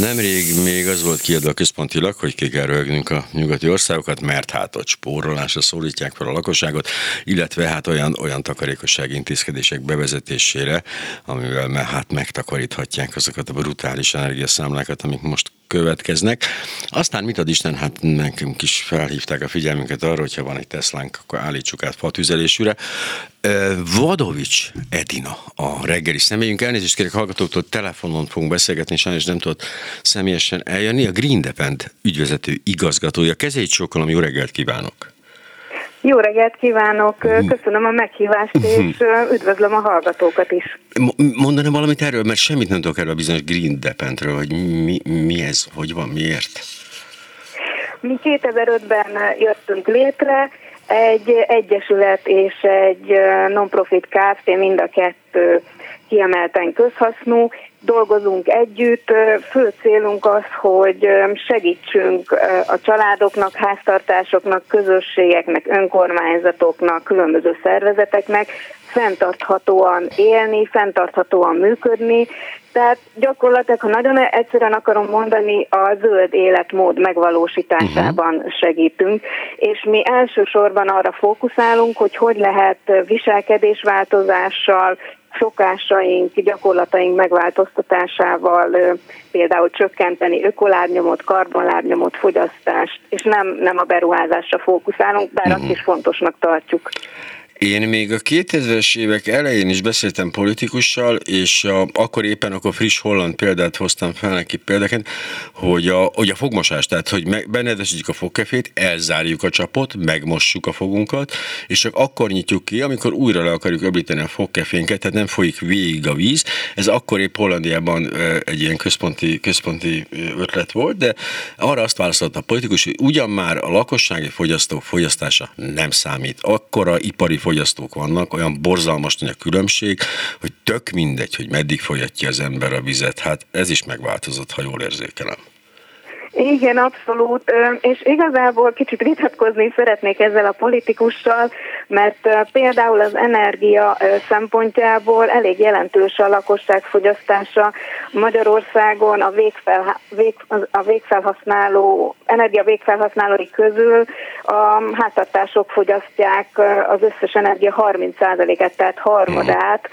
Nemrég még az volt kiadva központilag, hogy ki kell rögnünk a nyugati országokat, mert hát ott spórolásra szólítják fel a lakosságot, illetve hát olyan, olyan takarékossági intézkedések bevezetésére, amivel hát megtakaríthatják azokat a brutális energiaszámlákat, amik most következnek. Aztán mit ad Isten, hát nekünk is felhívták a figyelmünket arra, hogyha van egy Teslánk, akkor állítsuk át fatüzelésűre. Vadovics Edina a reggeli személyünk. Elnézést kérek hallgatóktól, telefonon fogunk beszélgetni, sajnos nem tudott személyesen eljönni. A Green Depend ügyvezető igazgatója. Kezeit sokolom, jó reggelt kívánok! Jó reggelt kívánok, köszönöm a meghívást, és üdvözlöm a hallgatókat is. Mondanám valamit erről, mert semmit nem tudok erről a bizonyos Green Dependről, hogy mi, mi ez, hogy van, miért? Mi 2005-ben jöttünk létre, egy egyesület és egy non-profit Kft. mind a kettő kiemelten közhasznú, dolgozunk együtt. Fő célunk az, hogy segítsünk a családoknak, háztartásoknak, közösségeknek, önkormányzatoknak, különböző szervezeteknek fenntarthatóan élni, fenntarthatóan működni. Tehát gyakorlatilag, ha nagyon egyszerűen akarom mondani, a zöld életmód megvalósításában uh-huh. segítünk, és mi elsősorban arra fókuszálunk, hogy hogy lehet viselkedésváltozással, szokásaink, gyakorlataink megváltoztatásával például csökkenteni ökolábnyomot, karbonlábnyomot, fogyasztást, és nem, nem a beruházásra fókuszálunk, bár azt is fontosnak tartjuk. Én még a 2000-es évek elején is beszéltem politikussal, és a, akkor éppen akkor friss holland példát hoztam fel neki példaként, hogy a, hogy a fogmosás, tehát hogy me, benedesítjük a fogkefét, elzárjuk a csapot, megmossuk a fogunkat, és csak akkor nyitjuk ki, amikor újra le akarjuk öblíteni a fogkefénket, tehát nem folyik végig a víz. Ez akkor épp Hollandiában egy ilyen központi, központi ötlet volt, de arra azt választotta a politikus, hogy ugyan már a lakossági fogyasztók fogyasztása nem számít. Akkora ipari fogyasztók vannak, olyan borzalmas nagy a különbség, hogy tök mindegy, hogy meddig folyatja az ember a vizet. Hát ez is megváltozott, ha jól érzékelem. Igen, abszolút, és igazából kicsit vitatkozni szeretnék ezzel a politikussal, mert például az energia szempontjából elég jelentős a lakosság fogyasztása Magyarországon a, végfel, vég, a végfelhasználó, energia végfelhasználói közül a háztartások fogyasztják az összes energia 30%-et, tehát harmadát,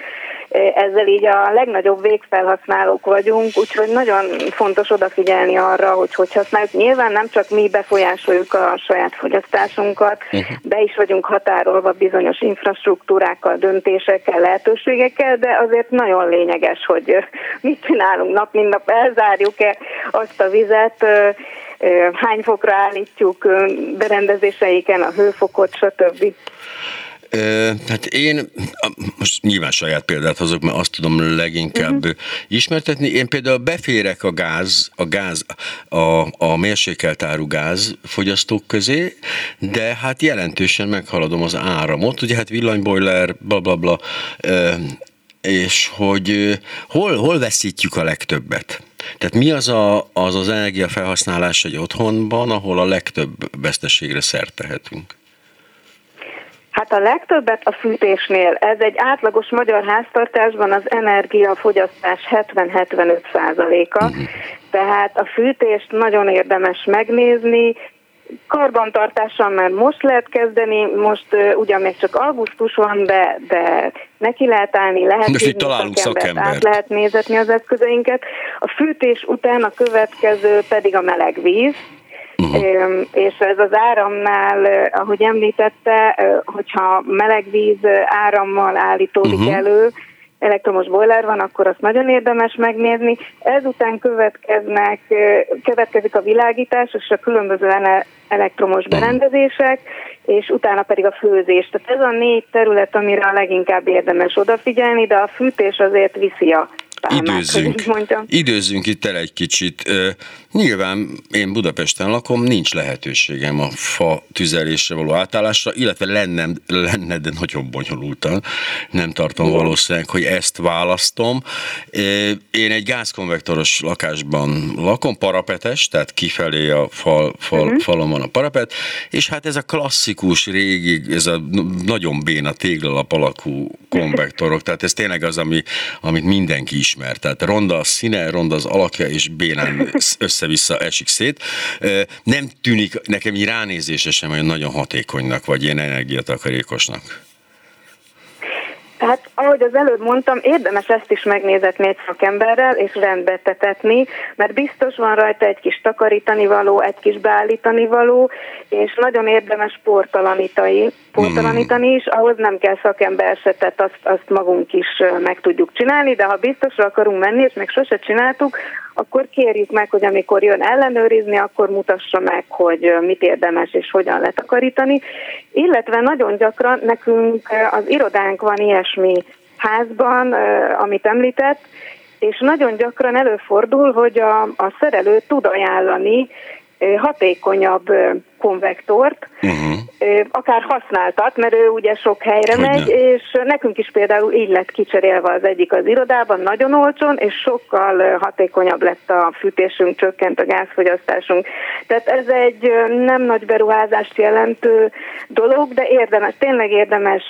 ezzel így a legnagyobb végfelhasználók vagyunk, úgyhogy nagyon fontos odafigyelni arra, hogy hogy használjuk. Nyilván nem csak mi befolyásoljuk a saját fogyasztásunkat, uh-huh. be is vagyunk határolva bizonyos infrastruktúrákkal, döntésekkel, lehetőségekkel, de azért nagyon lényeges, hogy mit csinálunk nap, mint nap, elzárjuk-e azt a vizet, hány fokra állítjuk berendezéseiken a hőfokot, stb. Hát én most nyilván saját példát hozok, mert azt tudom leginkább uh-huh. ismertetni. Én például beférek a gáz, a gáz, a, a mérsékelt áru gáz fogyasztók közé, de hát jelentősen meghaladom az áramot. Ugye hát villanybojler, bla bla bla, és hogy hol, hol veszítjük a legtöbbet? Tehát mi az, a, az az energiafelhasználás egy otthonban, ahol a legtöbb veszteségre szert tehetünk? Hát a legtöbbet a fűtésnél. Ez egy átlagos magyar háztartásban az energiafogyasztás 70-75 százaléka. Uh-huh. Tehát a fűtést nagyon érdemes megnézni, karbantartással már most lehet kezdeni, most uh, ugyan még csak augusztus van, de, de neki lehet állni, lehet most itt találunk szakembert, át lehet nézetni az eszközeinket. A fűtés után a következő pedig a meleg víz, Uh-huh. És ez az áramnál, ahogy említette, hogyha meleg víz árammal állítódik uh-huh. elő, elektromos boiler van, akkor azt nagyon érdemes megnézni. Ezután következnek, következik a világítás és a különböző elektromos berendezések, és utána pedig a főzés. Tehát ez a négy terület, amire a leginkább érdemes odafigyelni, de a fűtés azért viszi a időzzünk, időzzünk itt el egy kicsit. Nyilván én Budapesten lakom, nincs lehetőségem a fa tüzelésre való átállásra, illetve lenne, lenne de nagyon bonyolultan. Nem tartom Igen. valószínűleg, hogy ezt választom. Én egy gázkonvektoros lakásban lakom, parapetes, tehát kifelé a fal, fal, uh-huh. falon van a parapet, és hát ez a klasszikus, régi, ez a nagyon béna téglalap alakú konvektorok, tehát ez tényleg az, ami, amit mindenki ismer. Tehát ronda a színe, ronda az alakja, és bénán össze-vissza esik szét. Nem tűnik nekem így ránézése sem olyan nagyon hatékonynak, vagy ilyen energiatakarékosnak. Hát, ahogy az előbb mondtam, érdemes ezt is megnézetni egy szakemberrel, és rendbe tetetni, mert biztos van rajta egy kis takarítani való, egy kis beállítani való, és nagyon érdemes portalanítani, portalanítani is, ahhoz nem kell szakember se, tehát azt, azt magunk is meg tudjuk csinálni, de ha biztosra akarunk menni, és még sose csináltuk, akkor kérjük meg, hogy amikor jön ellenőrizni, akkor mutassa meg, hogy mit érdemes és hogyan letakarítani. Illetve nagyon gyakran nekünk az irodánk van ilyesmi házban, amit említett, és nagyon gyakran előfordul, hogy a, a szerelő tud ajánlani hatékonyabb konvektort, uh-huh. akár használtat, mert ő ugye sok helyre Hogyne. megy, és nekünk is például így lett kicserélve az egyik az irodában, nagyon olcsón, és sokkal hatékonyabb lett a fűtésünk, csökkent a gázfogyasztásunk. Tehát ez egy nem nagy beruházást jelentő dolog, de érdemes, tényleg érdemes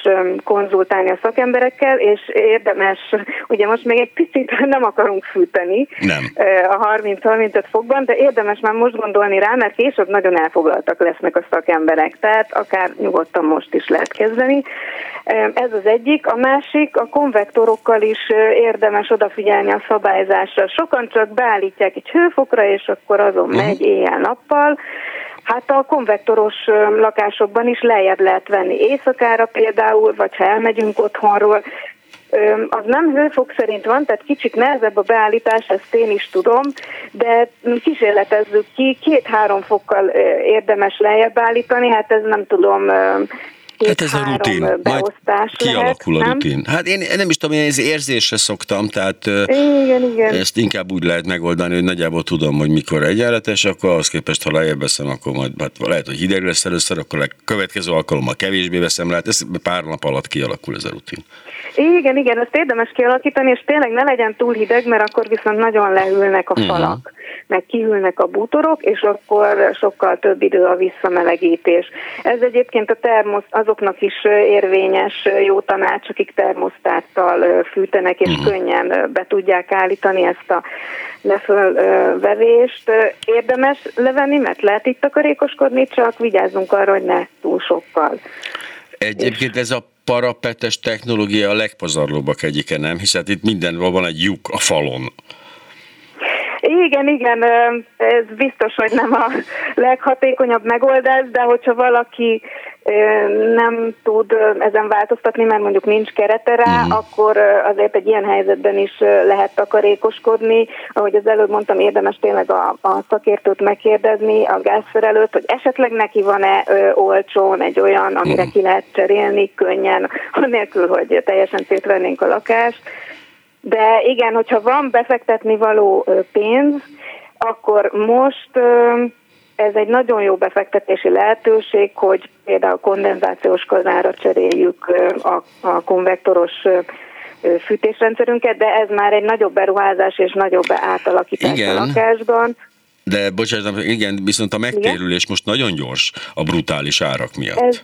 konzultálni a szakemberekkel, és érdemes, ugye most még egy picit nem akarunk fűteni nem. a 30-35 fokban, de érdemes már most gondolni rá, mert később nagyon elfoglaltak lesznek a szakemberek, tehát akár nyugodtan most is lehet kezdeni. Ez az egyik. A másik, a konvektorokkal is érdemes odafigyelni a szabályzásra. Sokan csak beállítják egy hőfokra, és akkor azon uh-huh. megy éjjel-nappal. Hát a konvektoros lakásokban is lejjebb lehet venni éjszakára például, vagy ha elmegyünk otthonról, az nem hőfok szerint van, tehát kicsit nehezebb a beállítás, ezt én is tudom, de kísérletezzük ki, két-három fokkal érdemes lejjebb állítani, hát ez nem tudom, Hát ez a rutin, majd kialakul lehet, a rutin. Nem? Hát én nem is tudom, én ez érzésre szoktam, tehát igen, igen. ezt inkább úgy lehet megoldani, hogy nagyjából tudom, hogy mikor egyenletes, akkor ahhoz képest, ha lejjebb veszem, akkor majd hát lehet, hogy hideg lesz először, akkor a következő alkalommal kevésbé veszem, lehet ez pár nap alatt kialakul ez a rutin. Igen, igen, ezt érdemes kialakítani, és tényleg ne legyen túl hideg, mert akkor viszont nagyon leülnek a mhm. falak. Uh-huh meg kihűlnek a bútorok, és akkor sokkal több idő a visszamelegítés. Ez egyébként a termosz, azoknak is érvényes jó tanács, akik termosztáttal fűtenek, és uh-huh. könnyen be tudják állítani ezt a lefölvevést. Érdemes levenni, mert lehet itt takarékoskodni, csak vigyázzunk arra, hogy ne túl sokkal. Egyébként ez a parapetes technológia a legpazarlóbbak egyike, nem? Hiszen itt mindenhol van egy lyuk a falon. Igen, igen, ez biztos, hogy nem a leghatékonyabb megoldás, de hogyha valaki nem tud ezen változtatni, mert mondjuk nincs kerete rá, uh-huh. akkor azért egy ilyen helyzetben is lehet takarékoskodni. Ahogy az előbb mondtam, érdemes tényleg a, a szakértőt megkérdezni, a gázszerelőt, hogy esetleg neki van-e ö, olcsón egy olyan, amire uh-huh. ki lehet cserélni könnyen, anélkül, hogy teljesen szétvennénk a lakást de igen, hogyha van befektetni való pénz, akkor most ez egy nagyon jó befektetési lehetőség, hogy például kondenzációs kazára cseréljük a, a konvektoros fűtésrendszerünket, de ez már egy nagyobb beruházás és nagyobb átalakítás igen. a lakásban. De bocsánat, igen, viszont a megtérülés igen? most nagyon gyors a brutális árak miatt. Ez,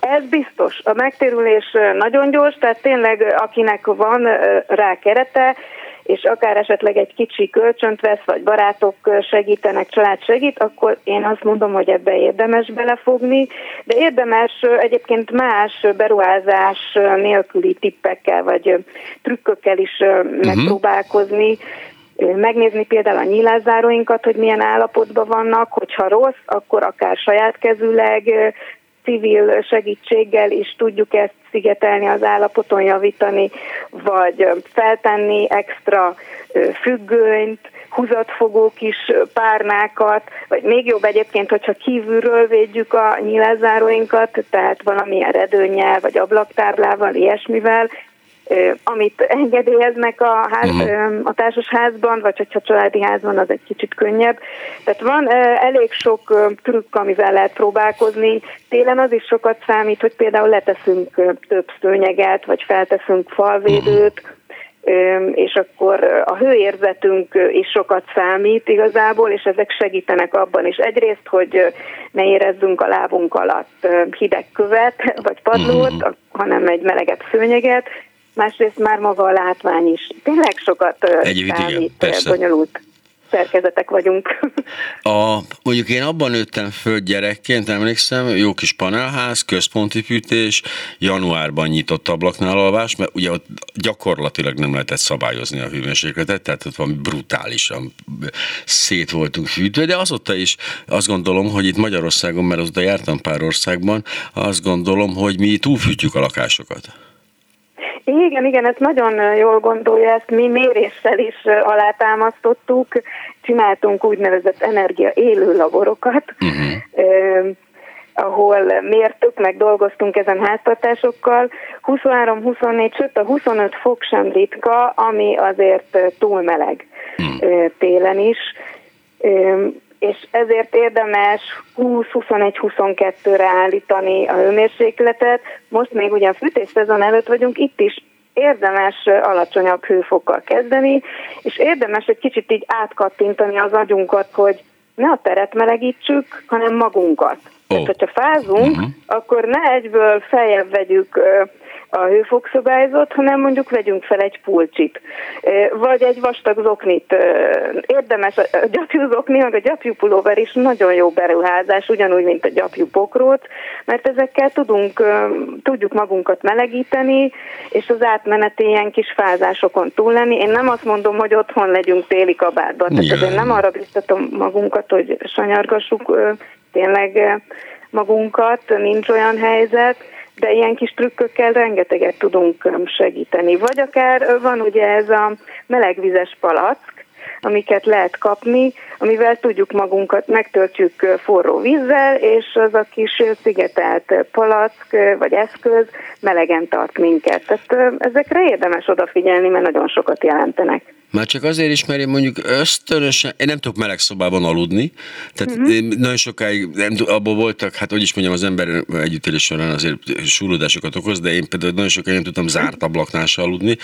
ez biztos. A megtérülés nagyon gyors, tehát tényleg akinek van rá kerete, és akár esetleg egy kicsi kölcsönt vesz, vagy barátok segítenek, család segít, akkor én azt mondom, hogy ebbe érdemes belefogni, de érdemes egyébként más beruházás nélküli tippekkel, vagy trükkökkel is uh-huh. megpróbálkozni, megnézni például a nyílászáróinkat, hogy milyen állapotban vannak, hogyha rossz, akkor akár saját kezűleg civil segítséggel is tudjuk ezt szigetelni, az állapoton javítani, vagy feltenni extra függönyt, húzatfogó kis párnákat, vagy még jobb egyébként, hogyha kívülről védjük a nyilázáróinkat, tehát valamilyen redőnyel, vagy ablaktáblával, ilyesmivel, amit engedélyeznek a, ház, uh-huh. a társasházban, vagy hogyha családi házban, az egy kicsit könnyebb. Tehát van elég sok trükk, amivel lehet próbálkozni. Télen az is sokat számít, hogy például leteszünk több szőnyeget, vagy felteszünk falvédőt, uh-huh és akkor a hőérzetünk is sokat számít igazából, és ezek segítenek abban is. Egyrészt, hogy ne érezzünk a lábunk alatt hideg követ, vagy padlót, mm. hanem egy melegebb szőnyeget, másrészt már maga a látvány is tényleg sokat Egy számít, igen, bonyolult szerkezetek vagyunk. A, mondjuk én abban nőttem föl gyerekként, emlékszem, jó kis panelház, központi fűtés, januárban nyitott ablaknál alvás, mert ugye ott gyakorlatilag nem lehetett szabályozni a hőmérsékletet, tehát ott van brutálisan szét voltunk fűtve, de azóta is azt gondolom, hogy itt Magyarországon, mert azóta jártam pár országban, azt gondolom, hogy mi túlfűtjük a lakásokat. Igen, igen, ezt nagyon jól gondolja, ezt mi méréssel is alátámasztottuk, csináltunk úgynevezett energia élő laborokat, uh-huh. ahol mértük, meg dolgoztunk ezen háztartásokkal. 23-24, sőt a 25 fok sem ritka, ami azért túl meleg uh-huh. télen is és ezért érdemes 20-21-22-re állítani a hőmérsékletet. Most még ugye a fűtés szezon előtt vagyunk, itt is érdemes alacsonyabb hőfokkal kezdeni, és érdemes egy kicsit így átkattintani az agyunkat, hogy ne a teret melegítsük, hanem magunkat. Oh. Tehát, hogyha fázunk, uh-huh. akkor ne egyből feljebb vegyük a hőfokszabályzat, hanem mondjuk vegyünk fel egy pulcsit, vagy egy vastag zoknit. Érdemes a gyapjú zokni, meg a gyapjú pulóver is nagyon jó beruházás, ugyanúgy, mint a gyapjú pokróc, mert ezekkel tudunk, tudjuk magunkat melegíteni, és az átmenet ilyen kis fázásokon túl lenni. Én nem azt mondom, hogy otthon legyünk téli kabátban, tehát én nem arra biztatom magunkat, hogy sanyargassuk tényleg magunkat, nincs olyan helyzet, de ilyen kis trükkökkel rengeteget tudunk segíteni. Vagy akár van ugye ez a melegvizes palack, amiket lehet kapni, amivel tudjuk magunkat, megtöltjük forró vízzel, és az a kis szigetelt palack vagy eszköz melegen tart minket. Tehát ezekre érdemes odafigyelni, mert nagyon sokat jelentenek. Már csak azért is, mert én mondjuk ösztönösen, én nem tudok meleg szobában aludni, tehát uh-huh. én nagyon sokáig, nem, abból voltak, hát hogy is mondjam, az ember együttélés során azért súlódásokat okoz, de én például nagyon sokáig nem tudtam zárt ablaknál se aludni,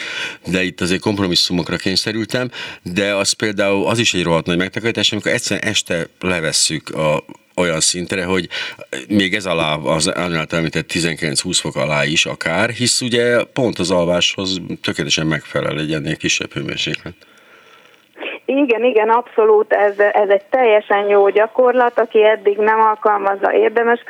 de itt azért kompromisszumokra kényszerültem, de az például az is egy rohadt nagy megtakarítás, amikor egyszerűen este levesszük a, olyan szintre, hogy még ez alá, az általában említett 19-20 fok alá is akár, hisz ugye pont az alváshoz tökéletesen megfelel egy ennél kisebb hőmérséklet. Igen, igen, abszolút, ez, ez egy teljesen jó gyakorlat, aki eddig nem alkalmazza, érdemes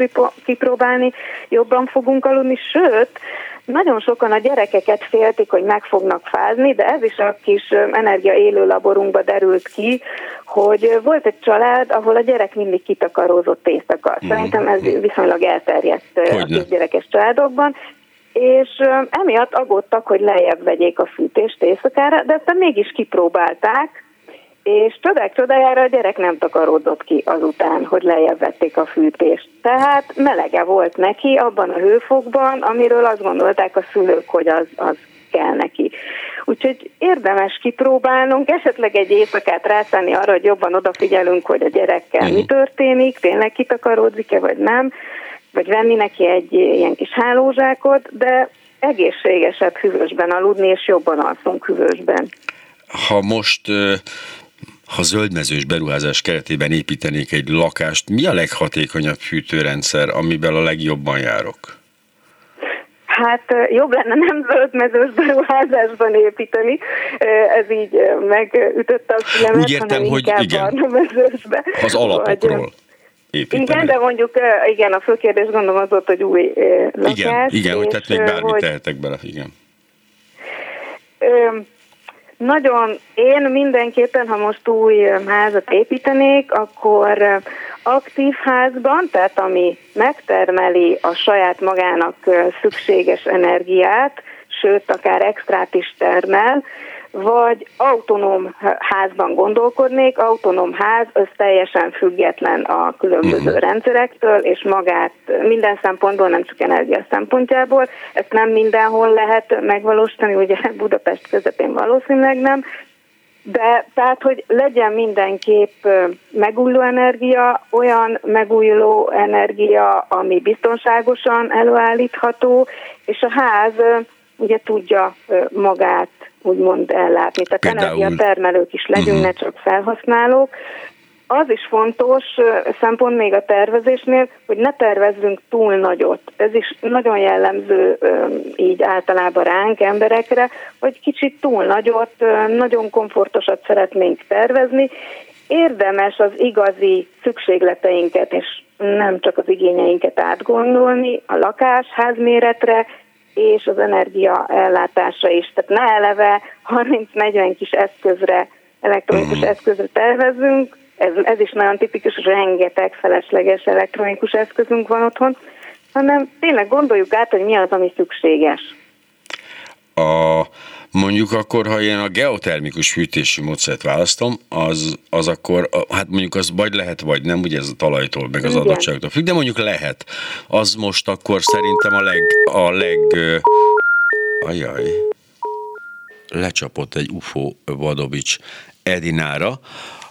kipróbálni, jobban fogunk aludni, sőt, nagyon sokan a gyerekeket féltik, hogy meg fognak fázni, de ez is a kis energia élő laborunkba derült ki, hogy volt egy család, ahol a gyerek mindig kitakarózott éjszaka. Mhm. Szerintem ez viszonylag elterjedt a gyerekes családokban, és emiatt aggódtak, hogy lejjebb vegyék a fűtést éjszakára, de aztán mégis kipróbálták, és csodák csodájára a gyerek nem takaródott ki azután, hogy lejjebb vették a fűtést. Tehát melege volt neki abban a hőfokban, amiről azt gondolták a szülők, hogy az, az kell neki. Úgyhogy érdemes kipróbálnunk, esetleg egy éjszakát rászállni arra, hogy jobban odafigyelünk, hogy a gyerekkel mi mhm. történik, tényleg kitakaródik-e vagy nem, vagy venni neki egy ilyen kis hálózsákot, de egészségesebb hűvösben aludni, és jobban alszunk hűvösben. Ha most ha zöldmezős beruházás keretében építenék egy lakást, mi a leghatékonyabb fűtőrendszer, amiben a legjobban járok? Hát jobb lenne nem zöldmezős beruházásban építeni, ez így megütötte a fülemet, Úgy értem, hogy igen, az alapokról. Építeni. Igen, de mondjuk igen, a fő kérdés gondolom az volt, hogy új lakás. Igen, igen hogy tehát még bármit hogy, tehetek bele, igen. Nagyon, én mindenképpen, ha most új házat építenék, akkor aktív házban, tehát ami megtermeli a saját magának szükséges energiát, sőt, akár extrát is termel, vagy autonóm házban gondolkodnék, autonóm ház, az teljesen független a különböző uh-huh. rendszerektől, és magát minden szempontból, nem csak energia szempontjából, ezt nem mindenhol lehet megvalósítani, ugye Budapest közepén valószínűleg nem, de tehát, hogy legyen mindenképp megújuló energia, olyan megújuló energia, ami biztonságosan előállítható, és a ház ugye tudja magát úgymond ellátni. Tehát Például... energiatermelők is legyünk, uh-huh. ne csak felhasználók. Az is fontos szempont még a tervezésnél, hogy ne tervezzünk túl nagyot. Ez is nagyon jellemző így általában ránk, emberekre, hogy kicsit túl nagyot, nagyon komfortosat szeretnénk tervezni. Érdemes az igazi szükségleteinket és nem csak az igényeinket átgondolni a lakás, házméretre, és az energia ellátásra is. Tehát ne eleve 30-40 kis eszközre, elektronikus mm. eszközre tervezünk, ez, ez is nagyon tipikus, rengeteg felesleges elektronikus eszközünk van otthon, hanem tényleg gondoljuk át, hogy mi az, ami szükséges. A Mondjuk akkor, ha én a geotermikus fűtési módszert választom, az, az akkor, hát mondjuk az vagy lehet, vagy nem, ugye ez a talajtól, meg az adottságtól függ, de mondjuk lehet. Az most akkor szerintem a leg, a leg, ajaj, lecsapott egy UFO Vadovics Edinára,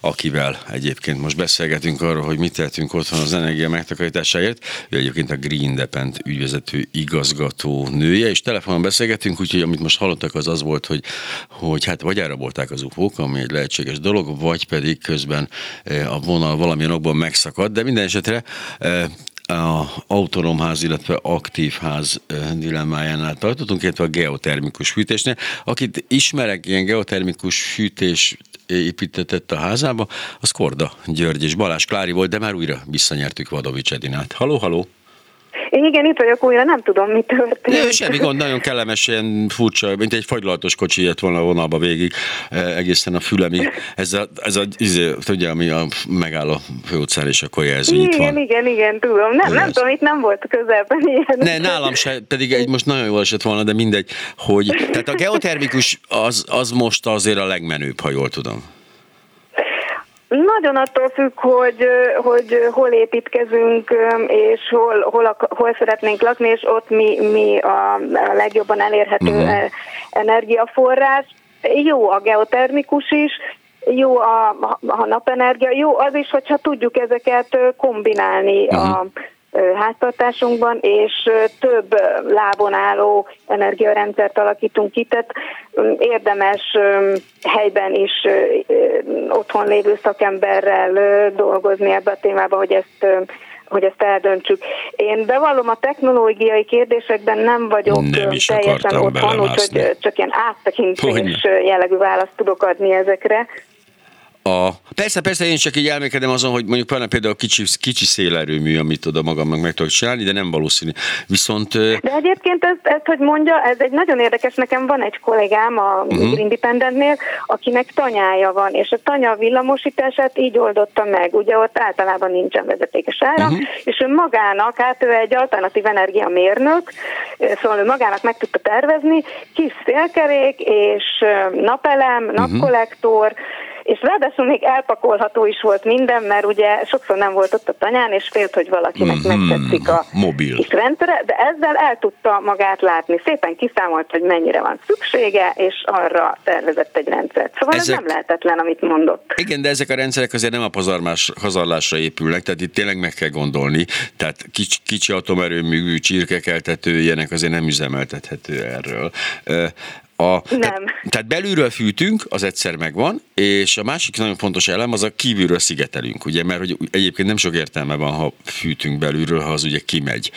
akivel egyébként most beszélgetünk arról, hogy mit tehetünk otthon az energia megtakarításáért. Ő egyébként a Green Independent ügyvezető igazgató nője, és telefonon beszélgetünk, úgyhogy amit most hallottak az az volt, hogy, hogy hát vagy elrabolták az ufók, ami egy lehetséges dolog, vagy pedig közben eh, a vonal valamilyen okban megszakadt, de minden esetre eh, a autonóm ház, illetve aktív ház dilemmájánál tartottunk, illetve a geotermikus fűtésnél. Akit ismerek, ilyen geotermikus fűtés építetett a házába, az Korda György és Balázs Klári volt, de már újra visszanyertük Vadovics Edinát. Haló, haló! Igen, itt vagyok újra, nem tudom, mi történt. Ja, semmi gond, nagyon kellemes, ilyen furcsa, mint egy fagylaltos kocsi jött volna a vonalba végig, eh, egészen a fülemig. Ez a, ez a izé, tudja, ami a megáll a főutcán, és akkor jelző igen, itt van. Igen, igen, tudom. Nem, nem tudom, itt nem volt közelben ilyen. Ne, nálam se, pedig egy most nagyon jól esett volna, de mindegy, hogy, tehát a geotermikus az, az most azért a legmenőbb, ha jól tudom. Nagyon attól függ, hogy, hogy hol építkezünk, és hol, hol, hol szeretnénk lakni, és ott mi, mi a, legjobban elérhető uh-huh. energiaforrás. Jó a geotermikus is, jó a, a napenergia, jó az is, hogyha tudjuk ezeket kombinálni uh-huh. a háztartásunkban, és több lábon álló energiarendszert alakítunk ki, tehát érdemes helyben is otthon lévő szakemberrel dolgozni ebbe a témába, hogy ezt hogy ezt eldöntsük. Én bevallom, a technológiai kérdésekben nem vagyok nem teljesen otthon, úgyhogy csak ilyen áttekintés jellegű választ tudok adni ezekre. A, persze, persze, én csak így elmékedem azon, hogy mondjuk van például kicsi, kicsi szélerőmű, amit oda magamnak meg tudok csinálni, de nem valószínű. Viszont... De egyébként ezt, ezt, hogy mondja, ez egy nagyon érdekes, nekem van egy kollégám a uh-huh. Independentnél, akinek tanyája van, és a tanya villamosítását így oldotta meg. Ugye ott általában nincsen vezetékes áram, uh-huh. és ő magának, hát ő egy alternatív energia mérnök, szóval ő magának meg tudta tervezni, kis szélkerék és napelem, mhm. napkollektor, uh-huh és ráadásul még elpakolható is volt minden, mert ugye sokszor nem volt ott a tanyán, és félt, hogy valakinek mm-hmm. megtetszik a Mobil. kis rendszere, de ezzel el tudta magát látni. Szépen kiszámolt, hogy mennyire van szüksége, és arra tervezett egy rendszert. Szóval ezek... ez nem lehetetlen, amit mondott. Igen, de ezek a rendszerek azért nem a pazarmás, hazarlásra épülnek, tehát itt tényleg meg kell gondolni. Tehát kicsi, kicsi atomerőmű, csirkekeltető, ilyenek azért nem üzemeltethető erről. A, nem. Tehát, tehát belülről fűtünk, az egyszer megvan, és a másik nagyon fontos elem az a kívülről szigetelünk, ugye, mert hogy egyébként nem sok értelme van, ha fűtünk belülről, ha az ugye kimegy.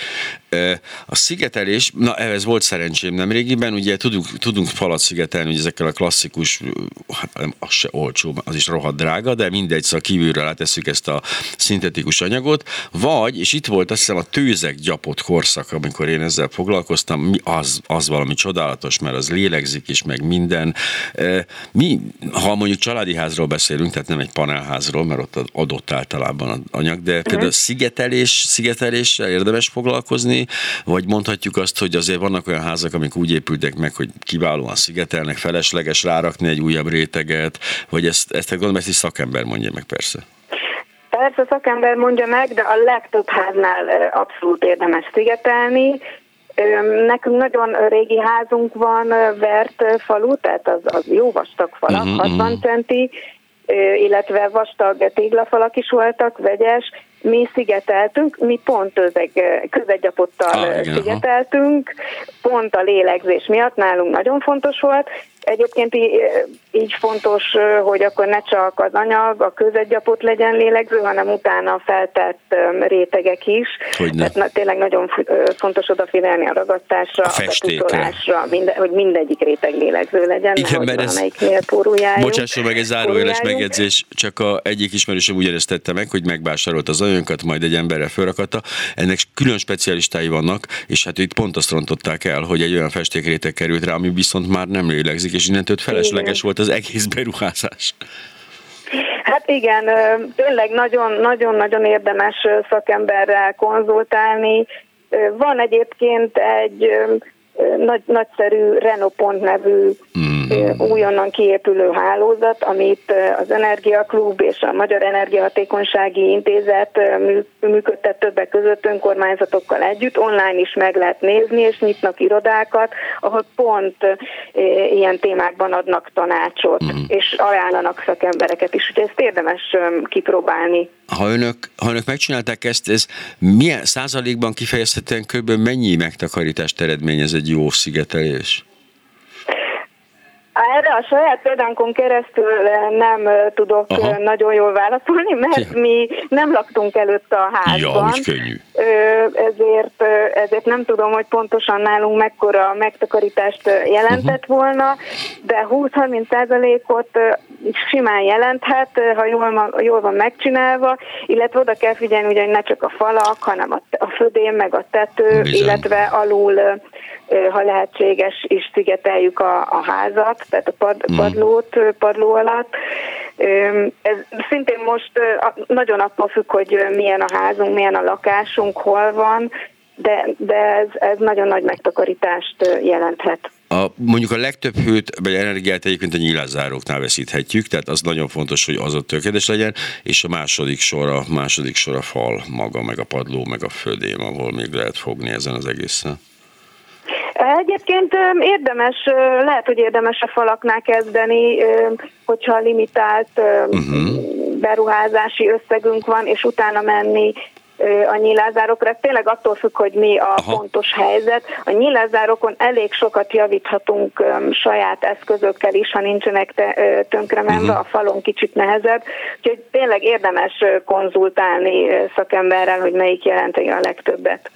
A szigetelés, na ez volt szerencsém nem régiben, ugye tudunk, tudunk falat szigetelni, hogy ezekkel a klasszikus, hát az se olcsó, az is rohadt drága, de mindegy, szóval kívülről átesszük ezt a szintetikus anyagot, vagy, és itt volt azt hiszem a tőzek gyapott korszak, amikor én ezzel foglalkoztam, mi az, az valami csodálatos, mert az lélegzik is, meg minden. Mi, ha mondjuk családi házról beszélünk, tehát nem egy panelházról, mert ott adott általában az anyag, de például uh-huh. szigetelés, szigeteléssel érdemes foglalkozni, vagy mondhatjuk azt, hogy azért vannak olyan házak, amik úgy épültek meg, hogy kiválóan szigetelnek, felesleges rárakni egy újabb réteget, vagy ezt, ezt gondolom, ezt is szakember mondja meg persze. Persze szakember mondja meg, de a legtöbb háznál abszolút érdemes szigetelni, Nekünk nagyon régi házunk van, Vert falu, tehát az, az jó vastag falak, uh-huh, 60 centi, illetve vastag téglafalak is voltak, vegyes, mi szigeteltünk, mi pont özeg, közegyapottal ah, szigeteltünk, pont a lélegzés miatt nálunk nagyon fontos volt, Egyébként így fontos, hogy akkor ne csak az anyag, a közegyapot legyen lélegző, hanem utána feltett rétegek is. Hogyne. Tehát na, tényleg nagyon fontos odafigyelni a ragasztásra, a, a minden, hogy mindegyik réteg lélegző legyen, Igen, mert ez, Bocsásson meg egy zárójeles megjegyzés, csak a egyik ismerősöm ugyanezt tette meg, hogy megvásárolt az anyagokat, majd egy emberre fölrakata. Ennek külön specialistái vannak, és hát itt pont azt rontották el, hogy egy olyan festékréteg került rá, ami viszont már nem lélegzik, és innentől felesleges igen. volt az egész beruházás. Hát igen, tényleg nagyon-nagyon érdemes szakemberrel konzultálni. Van egyébként egy nagy, nagyszerű Renopont nevű mm. Újonnan kiépülő hálózat, amit az Energiaklub és a Magyar Energiahatékonysági Intézet működtet többek között önkormányzatokkal együtt. Online is meg lehet nézni, és nyitnak irodákat, ahol pont ilyen témákban adnak tanácsot, mm. és ajánlanak szakembereket is. Úgyhogy ezt érdemes kipróbálni ha önök, ha önök megcsinálták ezt, ez milyen százalékban kifejezhetően kb. mennyi megtakarítást eredményez egy jó szigetelés? Erre a saját példánkon keresztül nem tudok Aha. nagyon jól válaszolni, mert mi nem laktunk előtt a házban. Ja, könnyű. Ezért, ezért nem tudom, hogy pontosan nálunk mekkora megtakarítást jelentett uh-huh. volna, de 20-30 százalékot simán jelenthet, ha jól van, jól van megcsinálva, illetve oda kell figyelni, ugye, hogy ne csak a falak, hanem a, a födém, meg a tető, Bizony. illetve alul ha lehetséges, is szigeteljük a, a házat, tehát a pad, mm. padlót, padló alatt. Ez szintén most nagyon attól függ, hogy milyen a házunk, milyen a lakásunk, hol van, de, de ez, ez nagyon nagy megtakarítást jelenthet. A, mondjuk a legtöbb hőt vagy energiát egyébként a nyílászáróknál veszíthetjük, tehát az nagyon fontos, hogy az ott tökéletes legyen, és a második sor a, második sor a fal maga, meg a padló, meg a födém, ahol még lehet fogni ezen az egészen. Egyébként érdemes, lehet, hogy érdemes a falaknál kezdeni, hogyha limitált uh-huh. beruházási összegünk van, és utána menni a nyílázárokra. Tényleg attól függ, hogy mi a Aha. pontos helyzet. A nyílázárokon elég sokat javíthatunk um, saját eszközökkel is, ha nincsenek te, uh, tönkremenve, uh-huh. a falon kicsit nehezebb. Úgyhogy tényleg érdemes konzultálni szakemberrel, hogy melyik jelenti a legtöbbet.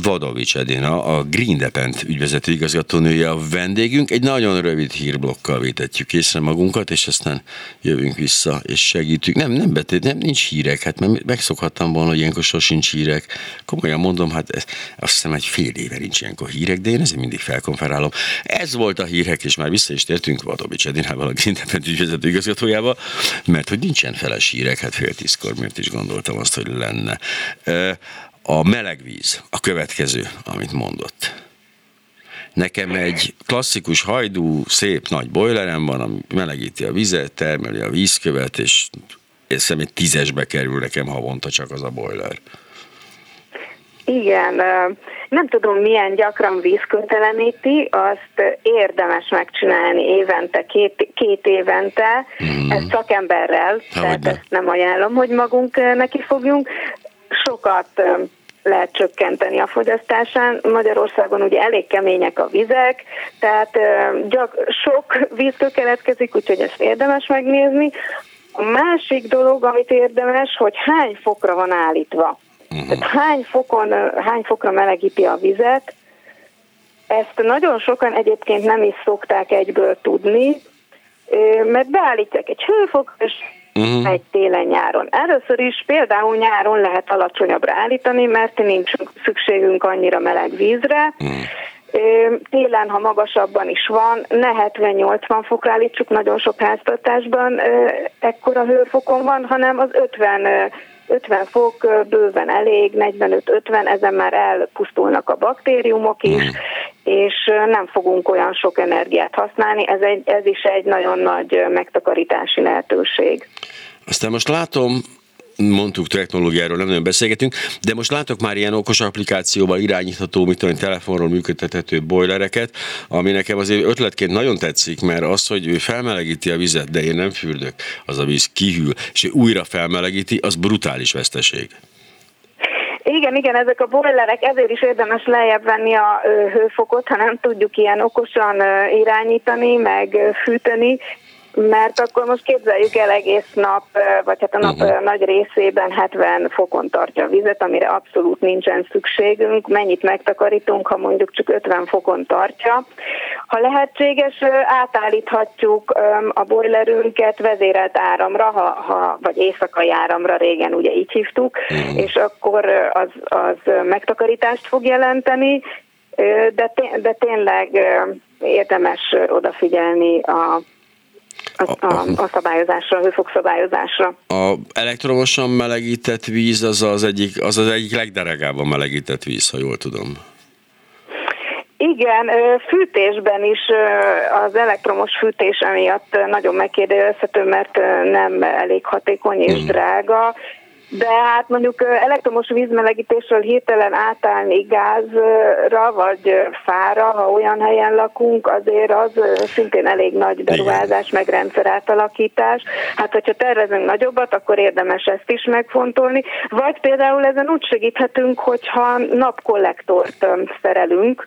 Vadovics Edina, a Green Depend ügyvezető igazgatónője a vendégünk. Egy nagyon rövid hírblokkal vétetjük észre magunkat, és aztán jövünk vissza, és segítünk. Nem, nem betét, nem, nincs hírek, hát mert megszokhattam volna, hogy ilyenkor sosincs hírek. Komolyan mondom, hát ez, azt hiszem egy fél éve nincs ilyenkor hírek, de én ezért mindig felkonferálom. Ez volt a hírek, és már vissza is tértünk Vadovics Edinával, a Green Depend ügyvezető igazgatójával, mert hogy nincsen feles hírek, hát fél tízkor miért is gondoltam azt, hogy lenne. A melegvíz, a következő, amit mondott. Nekem egy klasszikus hajdú, szép nagy bojlerem van, ami melegíti a vizet, termeli a vízkövet, és hiszem egy tízesbe kerül nekem havonta csak az a boiler. Igen, nem tudom milyen gyakran vízköteleníti, azt érdemes megcsinálni évente, két, két évente, mm. ezt szakemberrel, Há, tehát ezt nem ajánlom, hogy magunk neki fogjunk sokat lehet csökkenteni a fogyasztásán. Magyarországon ugye elég kemények a vizek, tehát gyak, sok vízkő keletkezik, úgyhogy ezt érdemes megnézni. A másik dolog, amit érdemes, hogy hány fokra van állítva. Uh-huh. Tehát hány, fokon, hány fokra melegíti a vizet. Ezt nagyon sokan egyébként nem is szokták egyből tudni, mert beállítják egy hőfokos uh-huh. egy télen-nyáron. Először is például nyáron lehet alacsonyabbra állítani, mert nincs szükségünk annyira meleg vízre. Uh-huh. Télen, ha magasabban is van, ne 70-80 fokra állítsuk, nagyon sok háztartásban ekkora hőfokon van, hanem az 50 50 fok bőven elég, 45-50, ezen már elpusztulnak a baktériumok is, mm. és nem fogunk olyan sok energiát használni, ez, egy, ez is egy nagyon nagy megtakarítási lehetőség. Aztán most látom, mondtuk technológiáról nem nagyon beszélgetünk, de most látok már ilyen okos applikációval irányítható, mit tudom, telefonról működtethető bojlereket, ami nekem azért ötletként nagyon tetszik, mert az, hogy ő felmelegíti a vizet, de én nem fürdök, az a víz kihűl, és újra felmelegíti, az brutális veszteség. Igen, igen, ezek a bojlerek, ezért is érdemes lejjebb venni a hőfokot, ha nem tudjuk ilyen okosan irányítani, meg fűteni, mert akkor most képzeljük el egész nap, vagy hát a nap uh-huh. nagy részében 70 fokon tartja a vizet, amire abszolút nincsen szükségünk. Mennyit megtakarítunk, ha mondjuk csak 50 fokon tartja. Ha lehetséges, átállíthatjuk a boilerünket vezérelt áramra, ha, ha, vagy éjszakai áramra, régen ugye így hívtuk, uh-huh. és akkor az, az megtakarítást fog jelenteni, de, de tényleg érdemes odafigyelni a a, a, a szabályozásra, a hőfokszabályozásra. A elektromosan melegített víz az az egyik, az, az egyik legderegábban melegített víz, ha jól tudom. Igen, fűtésben is az elektromos fűtés emiatt nagyon megkérdezhető, mert nem elég hatékony és hmm. drága. De hát mondjuk elektromos vízmelegítésről hirtelen átállni gázra vagy fára, ha olyan helyen lakunk, azért az szintén elég nagy beruházás, meg rendszer átalakítás. Hát, hogyha tervezünk nagyobbat, akkor érdemes ezt is megfontolni. Vagy például ezen úgy segíthetünk, hogyha napkollektort szerelünk.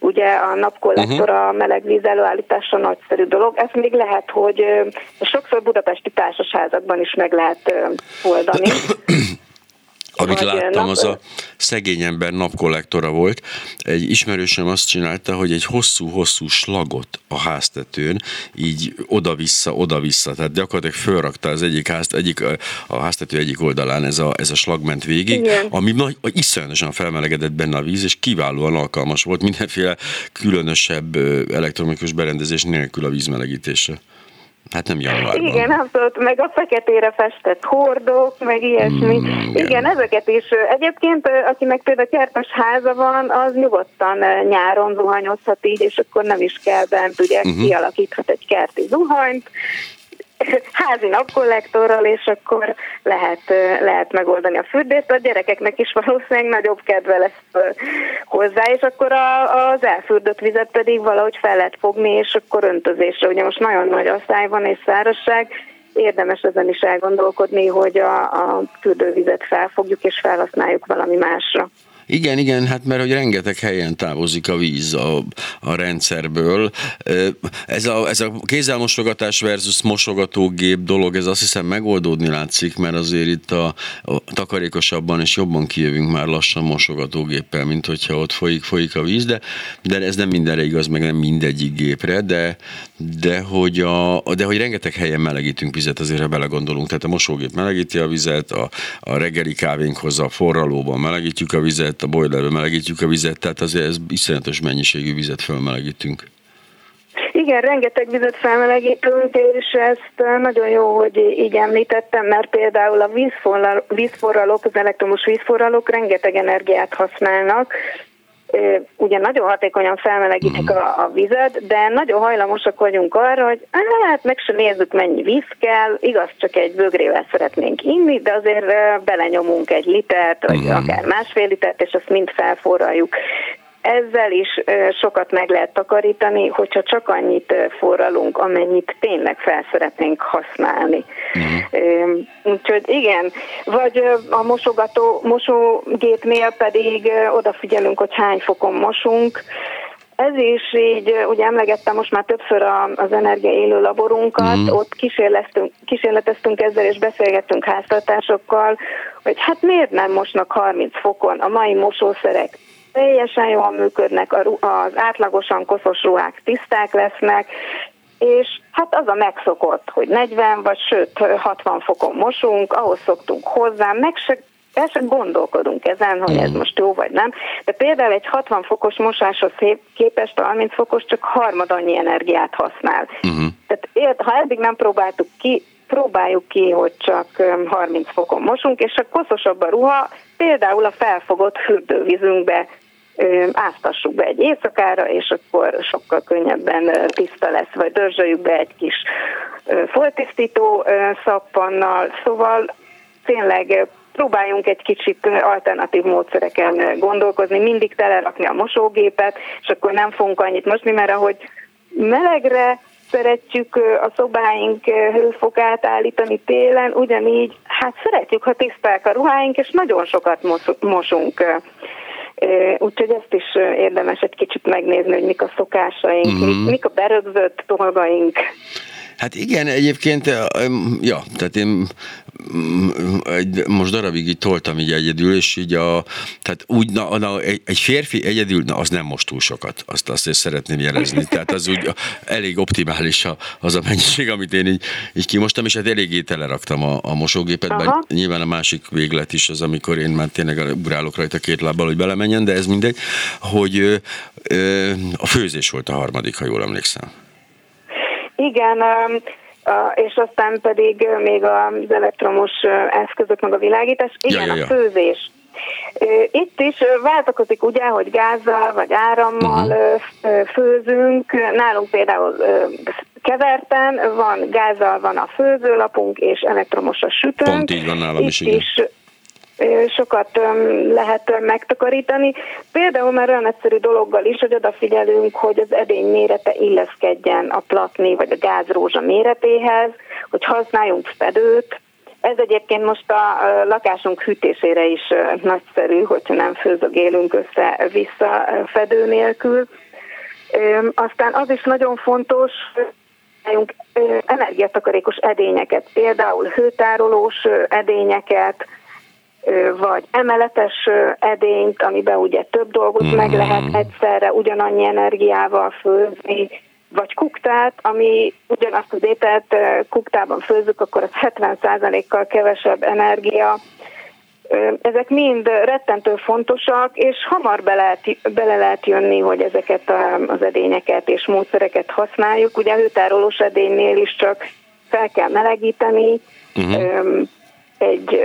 Ugye a napkollektor uh-huh. a melegvíz előállítása nagyszerű dolog. Ezt még lehet, hogy sokszor budapesti társasházakban is meg lehet oldani. Amit láttam, az a szegény ember napkollektora volt. Egy ismerősöm azt csinálta, hogy egy hosszú-hosszú slagot a háztetőn, így oda-vissza, oda-vissza, tehát gyakorlatilag fölrakta az egyik, ház, egyik a háztető egyik oldalán ez a, ez a slag ment végig, Igen. ami nagy, iszonyatosan felmelegedett benne a víz, és kiválóan alkalmas volt mindenféle különösebb elektronikus berendezés nélkül a vízmelegítésre. Hát nem januárban. Igen, abszolút, meg a feketére festett hordók, meg ilyesmi. Mm, igen. igen, ezeket is. Egyébként, akinek például kertes háza van, az nyugodtan nyáron zuhanyozhat így, és akkor nem is kell bent, ugye uh-huh. kialakíthat egy kerti zuhanyt, házi napkollektorral, és akkor lehet, lehet megoldani a fürdést. A gyerekeknek is valószínűleg nagyobb kedve lesz hozzá, és akkor a, az elfürdött vizet pedig valahogy fel lehet fogni, és akkor öntözésre. Ugye most nagyon nagy asszály van és szárazság, érdemes ezen is elgondolkodni, hogy a, a fürdővizet felfogjuk és felhasználjuk valami másra. Igen, igen, hát mert hogy rengeteg helyen távozik a víz a, a rendszerből. Ez a, ez a kézzelmosogatás versus mosogatógép dolog, ez azt hiszem megoldódni látszik, mert azért itt a, a takarékosabban és jobban kijövünk már lassan mosogatógéppel, mint hogyha ott folyik, folyik a víz, de, de ez nem mindenre igaz, meg nem mindegyik gépre, de, de hogy, a, de hogy rengeteg helyen melegítünk vizet, azért ha belegondolunk. Tehát a mosógép melegíti a vizet, a, a reggeli kávénkhoz a forralóban melegítjük a vizet, a boilerbe melegítjük a vizet, tehát azért ez iszonyatos mennyiségű vizet felmelegítünk. Igen, rengeteg vizet felmelegítünk, és ezt nagyon jó, hogy így említettem, mert például a vízforralók, az elektromos vízforralók rengeteg energiát használnak, ugye nagyon hatékonyan felmelegítik mhm. a, a vizet, de nagyon hajlamosak vagyunk arra, hogy hát meg sem nézzük, mennyi víz kell, igaz, csak egy bögrével szeretnénk inni, de azért belenyomunk egy litert, vagy akár másfél litert, és azt mind felforraljuk. Ezzel is sokat meg lehet takarítani, hogyha csak annyit forralunk, amennyit tényleg fel szeretnénk használni. Uh-huh. Úgyhogy igen, vagy a mosogató, mosógépnél pedig odafigyelünk, hogy hány fokon mosunk, ez is így, ugye emlegettem most már többször az Energia élő laborunkat, mm. ott kísérleteztünk ezzel, és beszélgettünk háztartásokkal, hogy hát miért nem mosnak 30 fokon a mai mosószerek teljesen jól működnek, az átlagosan koszos ruhák tiszták lesznek, és hát az a megszokott, hogy 40 vagy sőt 60 fokon mosunk, ahhoz szoktunk hozzá, meg se Persze gondolkodunk ezen, hogy ez mm. most jó vagy nem, de például egy 60 fokos mosáshoz képest 30 fokos csak harmad annyi energiát használ. Uh-huh. Tehát ha eddig nem próbáltuk ki, próbáljuk ki, hogy csak 30 fokon mosunk, és a koszosabb a ruha, például a felfogott fürdővízünkbe áztassuk be egy éjszakára, és akkor sokkal könnyebben tiszta lesz, vagy dörzsöljük be egy kis foltisztító szappannal, szóval tényleg próbáljunk egy kicsit alternatív módszereken gondolkozni, mindig telerakni a mosógépet, és akkor nem fogunk annyit mosni, mert ahogy melegre szeretjük a szobáink hőfokát állítani télen, ugyanígy hát szeretjük, ha tiszták a ruháink, és nagyon sokat mosunk. Úgyhogy ezt is érdemes egy kicsit megnézni, hogy mik a szokásaink, uh-huh. mik, mik a berögzött dolgaink. Hát igen, egyébként, ja, tehát én egy, most darabig így toltam így egyedül, és így a, tehát úgy, na, na, egy, férfi egyedül, na, az nem most túl sokat, azt azt is szeretném jelezni, tehát az úgy elég optimális az a mennyiség, amit én így, így kimostam, és hát eléggé teleraktam a, a mosógépet, Aha. bár nyilván a másik véglet is az, amikor én már tényleg ugrálok rajta két lábbal, hogy belemenjen, de ez mindegy, hogy ö, ö, a főzés volt a harmadik, ha jól emlékszem. Igen, és aztán pedig még az elektromos eszközök, meg a világítás. Igen, ja, ja, ja. a főzés. Itt is váltakozik ugye, hogy gázzal vagy árammal uh-huh. főzünk. Nálunk például keverten van gázzal van a főzőlapunk, és elektromos a sütőnk. Pont így van nálam Itt is, igen. is sokat lehet megtakarítani. Például már olyan egyszerű dologgal is, hogy odafigyelünk, hogy az edény mérete illeszkedjen a platni vagy a gázrózsa méretéhez, hogy használjunk fedőt, ez egyébként most a lakásunk hűtésére is nagyszerű, hogyha nem főzögélünk össze-vissza fedő nélkül. Aztán az is nagyon fontos, hogy energiatakarékos edényeket, például hőtárolós edényeket, vagy emeletes edényt, amiben ugye több dolgot mm. meg mhm. lehet egyszerre ugyanannyi energiával főzni, vagy kuktát, ami ugyanazt az ételt kuktában főzzük, akkor az 70%-kal kevesebb energia. Ezek mind rettentő fontosak, és hamar be lehet, bele lehet jönni, hogy ezeket az edényeket és módszereket használjuk. Ugye a hőtárolós edénynél is csak fel kell melegíteni, uh-huh egy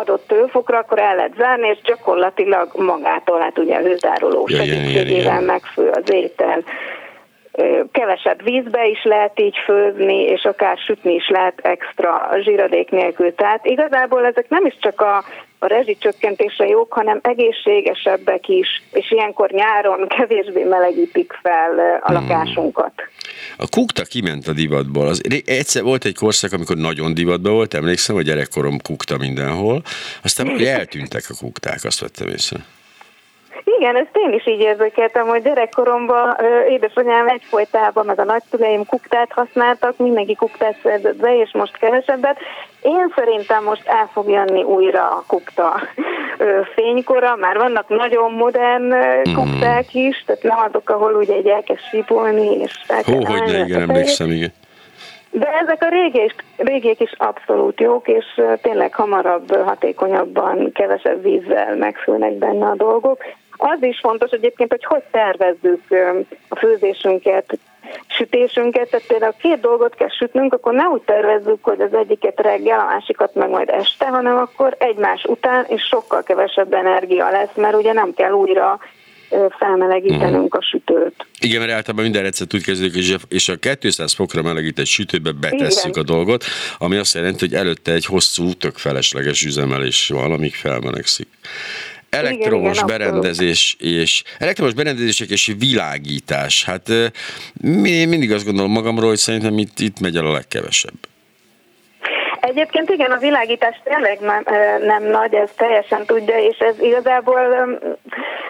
adott tőfokra, akkor el lehet zárni, és gyakorlatilag magától, hát ugye a hőzároló ja, segítségével megfő az étel. Kevesebb vízbe is lehet így főzni, és akár sütni is lehet extra zsíradék nélkül. Tehát igazából ezek nem is csak a, a rezsicsökkentésre jók, hanem egészségesebbek is, és ilyenkor nyáron kevésbé melegítik fel a hmm. lakásunkat. A kukta kiment a divatból. Az, egyszer volt egy korszak, amikor nagyon divatban volt, emlékszem, hogy gyerekkorom kukta mindenhol, aztán hogy eltűntek a kukták, azt vettem észre. Igen, ezt én is így érzékeltem, hogy gyerekkoromban édesanyám egyfolytában, meg a nagyszüleim kuktát használtak, mindenki kuktát szerzett be, és most kevesebbet. Én szerintem most el fog jönni újra a kukta fénykora, már vannak nagyon modern mhm. kukták is, tehát nem azok, ahol ugye egy elkezd sípolni, és el Hó, hogy ne, igen, emlékszem, igen. De ezek a régiek, régiek is abszolút jók, és tényleg hamarabb, hatékonyabban, kevesebb vízzel megfőnek benne a dolgok. Az is fontos egyébként, hogy hogy tervezzük a főzésünket, sütésünket, tehát például két dolgot kell sütnünk, akkor ne úgy tervezzük, hogy az egyiket reggel, a másikat meg majd este, hanem akkor egymás után, és sokkal kevesebb energia lesz, mert ugye nem kell újra felmelegítenünk a sütőt. Igen, mert általában minden recept úgy kezdődik, és a 200 fokra melegített sütőbe betesszük Igen. a dolgot, ami azt jelenti, hogy előtte egy hosszú, tök felesleges üzemelés van, amíg felmelegszik elektromos igen, igen, berendezés és elektromos berendezések és világítás. Hát mi, mindig azt gondolom magamról, hogy szerintem itt, itt megy el a legkevesebb. Egyébként igen, a világítás tényleg nem, nem nagy, ez teljesen tudja, és ez igazából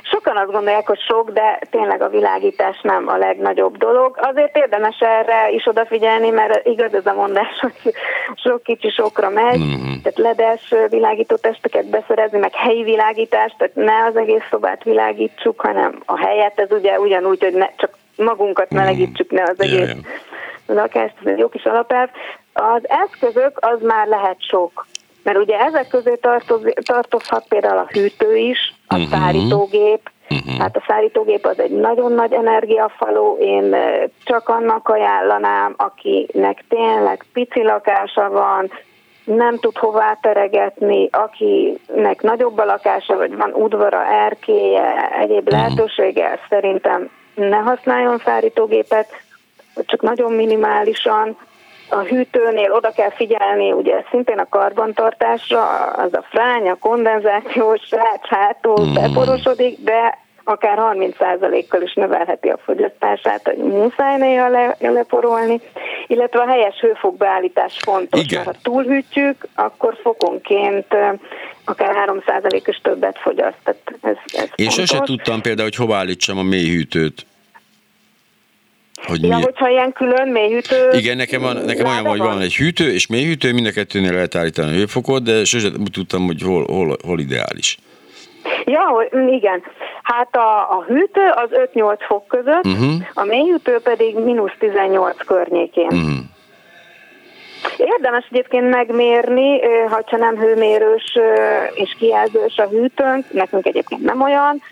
sokan azt gondolják, hogy sok, de tényleg a világítás nem a legnagyobb dolog. Azért érdemes erre is odafigyelni, mert igaz ez a mondás, hogy sok kicsi sokra megy, mm-hmm. tehát ledes világító testeket beszerezni, meg helyi világítást, tehát ne az egész szobát világítsuk, hanem a helyet, ez ugye ugyanúgy, hogy ne, csak magunkat mhm. melegítsük, ne az egész yeah lakást, ez egy jó kis alapelv. Az eszközök az már lehet sok. Mert ugye ezek közé tartoz, tartozhat például a hűtő is, a uh-huh. szárítógép, Uh-huh. Hát a szárítógép az egy nagyon nagy energiafaló, én csak annak ajánlanám, akinek tényleg pici lakása van, nem tud hová teregetni, akinek nagyobb a lakása, vagy van udvara, erkéje, egyéb mhm. lehetősége, szerintem ne használjon szárítógépet, csak nagyon minimálisan. A hűtőnél oda kell figyelni, ugye szintén a karbantartásra, az a frány, a kondenzációs rács hátul mm. beporosodik, de akár 30%-kal is növelheti a fogyasztását, hogy muszáj néha le, leporolni, illetve a helyes hőfokbeállítás fontos, Igen. mert ha túlhűtjük, akkor fokonként akár 3% is többet fogyaszt. Tehát ez, ez Én sose tudtam például, hogy hova állítsam a mélyhűtőt. Hogy ja, mi... hogyha ilyen külön mélyhűtő... Igen, nekem, van, nekem olyan, hogy van egy hűtő és mélyhűtő, mind a kettőnél lehet állítani a hőfokot, de sose tudtam, hogy hol, hol, hol ideális. Ja, igen. Hát a, a hűtő az 5-8 fok között, uh-huh. a mélyhűtő pedig mínusz 18 környékén. Uh-huh. Érdemes egyébként megmérni, ha nem hőmérős és kijelzős a hűtőnk, nekünk egyébként nem olyan,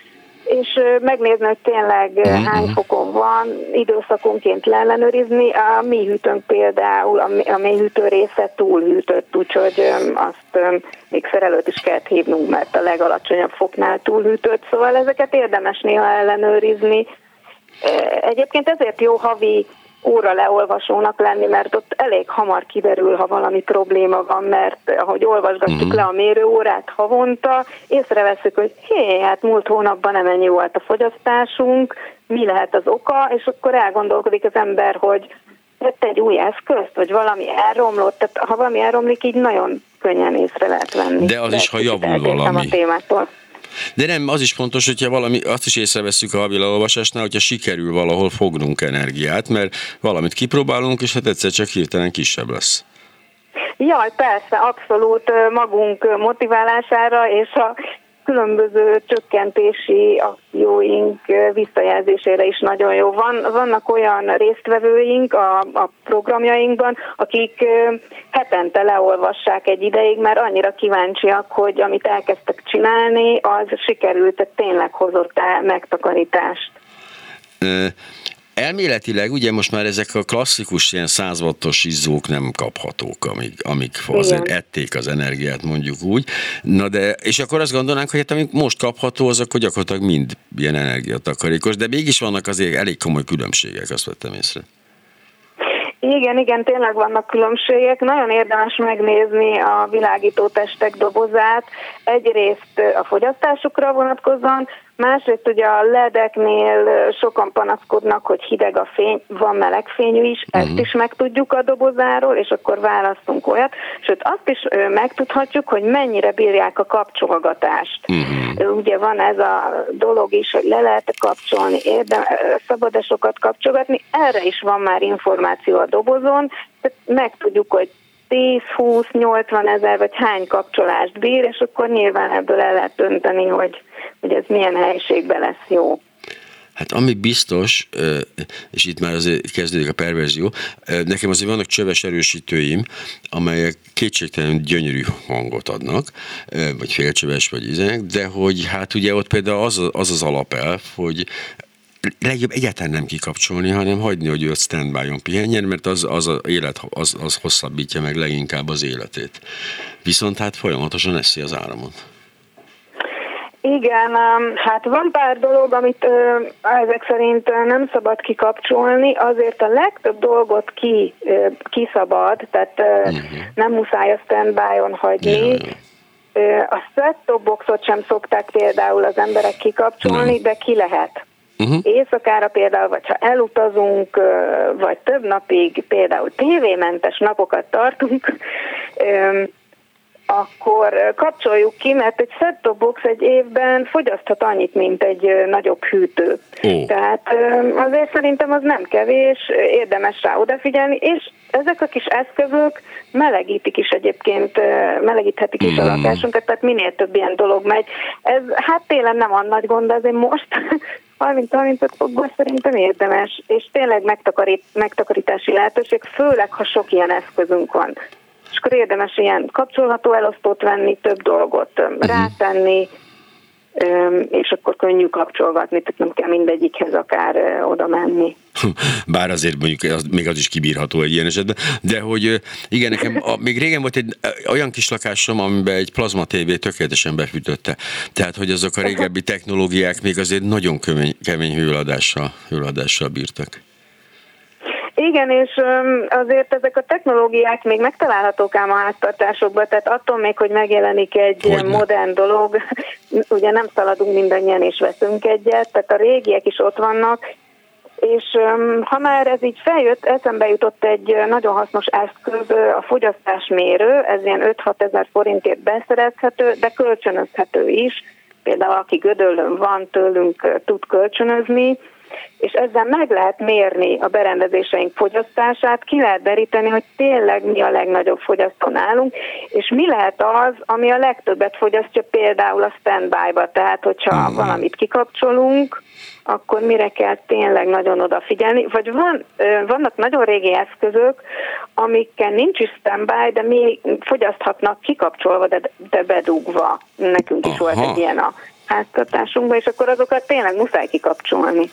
és megnézni, hogy tényleg mm-hmm. hány fokon van, időszakonként leellenőrizni. A mi hűtőnk például, a mély hűtő része túlhűtött, úgyhogy azt még szerelőt is kellett hívnunk, mert a legalacsonyabb foknál túlhűtött, szóval ezeket érdemes néha ellenőrizni. Egyébként ezért jó havi óra leolvasónak lenni, mert ott elég hamar kiderül, ha valami probléma van, mert ahogy olvasgatjuk uh-huh. le a mérőórát havonta, észreveszünk, hogy hé, hát múlt hónapban nem ennyi volt a fogyasztásunk, mi lehet az oka, és akkor elgondolkodik az ember, hogy vett egy új eszközt, vagy valami elromlott, tehát ha valami elromlik, így nagyon könnyen észre lehet venni. De az De is, ha javul valami. A témától. De nem, az is fontos, hogyha valami, azt is észreveszünk a havilolvasásnál, hogyha sikerül valahol fognunk energiát, mert valamit kipróbálunk, és hát egyszer csak hirtelen kisebb lesz. Jaj, persze, abszolút magunk motiválására és a különböző csökkentési akcióink visszajelzésére is nagyon jó. Van, vannak olyan résztvevőink a, a programjainkban, akik hetente leolvassák egy ideig, mert annyira kíváncsiak, hogy amit elkezdtek csinálni, az sikerült, tényleg hozott el megtakarítást. Elméletileg ugye most már ezek a klasszikus ilyen 100 wattos izzók nem kaphatók, amik, amik azért ették az energiát, mondjuk úgy. Na de, és akkor azt gondolnánk, hogy hát amik most kapható, azok hogy gyakorlatilag mind ilyen energiatakarékos, de mégis vannak azért elég komoly különbségek, azt vettem észre. Igen, igen, tényleg vannak különbségek. Nagyon érdemes megnézni a világító testek dobozát. Egyrészt a fogyasztásukra vonatkozóan, Másrészt ugye a ledeknél sokan panaszkodnak, hogy hideg a fény, van meleg fényű is, ezt uh-huh. is megtudjuk a dobozáról, és akkor választunk olyat. Sőt, azt is megtudhatjuk, hogy mennyire bírják a kapcsolgatást. Uh-huh. Ugye van ez a dolog is, hogy le lehet kapcsolni, érdem, szabad-e sokat kapcsolgatni, erre is van már információ a dobozon, tehát megtudjuk, hogy 10-20-80 ezer, vagy hány kapcsolást bír, és akkor nyilván ebből el lehet dönteni, hogy, hogy ez milyen helyiségben lesz jó. Hát ami biztos, és itt már azért kezdődik a perverzió, nekem azért vannak csöves erősítőim, amelyek kétségtelenül gyönyörű hangot adnak, vagy félcsöves, vagy izenek, de hogy hát ugye ott például az az, az alapelv, hogy legjobb egyáltalán nem kikapcsolni, hanem hagyni, hogy ő a standby-on pihenjen, mert az, az, az élet, az, az hosszabbítja meg leginkább az életét. Viszont hát folyamatosan eszi az áramot. Igen, hát van pár dolog, amit ezek szerint nem szabad kikapcsolni, azért a legtöbb dolgot ki, kiszabad, tehát uh-huh. nem muszáj a standby-on hagyni. Yeah. A set-top boxot sem szokták például az emberek kikapcsolni, nem. de ki lehet. Uh-huh. Éjszakára például, vagy ha elutazunk, vagy több napig például tévémentes napokat tartunk, akkor kapcsoljuk ki, mert egy set box egy évben fogyaszthat annyit, mint egy nagyobb hűtő. Oh. Tehát azért szerintem az nem kevés, érdemes rá odafigyelni, és ezek a kis eszközök melegítik is egyébként, melegíthetik is mm. a lakásunkat, tehát minél több ilyen dolog megy. Ez hát télen nem a nagy gond, azért most 30-35 fokban szerintem érdemes, és tényleg megtakarít, megtakarítási lehetőség, főleg ha sok ilyen eszközünk van akkor érdemes ilyen kapcsolható elosztót venni, több dolgot uh-huh. rátenni, és akkor könnyű kapcsolgatni, tehát nem kell mindegyikhez akár oda menni. Bár azért mondjuk az, még az is kibírható egy ilyen esetben, de hogy igen, nekem a, még régen volt egy olyan kis lakásom, amiben egy plazma TV tökéletesen befűtötte. Tehát, hogy azok a régebbi technológiák még azért nagyon kemény, kemény hőadással, hőadással bírtak. Igen, és azért ezek a technológiák még megtalálhatók ám a háztartásokban, tehát attól még, hogy megjelenik egy Hogyne. modern dolog, ugye nem szaladunk mindannyian és veszünk egyet, tehát a régiek is ott vannak, és ha már ez így feljött, eszembe jutott egy nagyon hasznos eszköz, a fogyasztásmérő, ez ilyen 5-6 ezer forintért beszerezhető, de kölcsönözhető is. Például aki Gödöllön van, tőlünk tud kölcsönözni, és ezzel meg lehet mérni a berendezéseink fogyasztását, ki lehet deríteni, hogy tényleg mi a legnagyobb fogyasztó nálunk, és mi lehet az, ami a legtöbbet fogyasztja például a standby-ba, tehát hogyha uh-huh. valamit kikapcsolunk, akkor mire kell tényleg nagyon odafigyelni, vagy van, vannak nagyon régi eszközök, amikkel nincs is standby, de mi fogyaszthatnak kikapcsolva, de, de bedugva. Nekünk is Aha. volt egy ilyen a háztartásunkban, és akkor azokat tényleg muszáj kikapcsolni.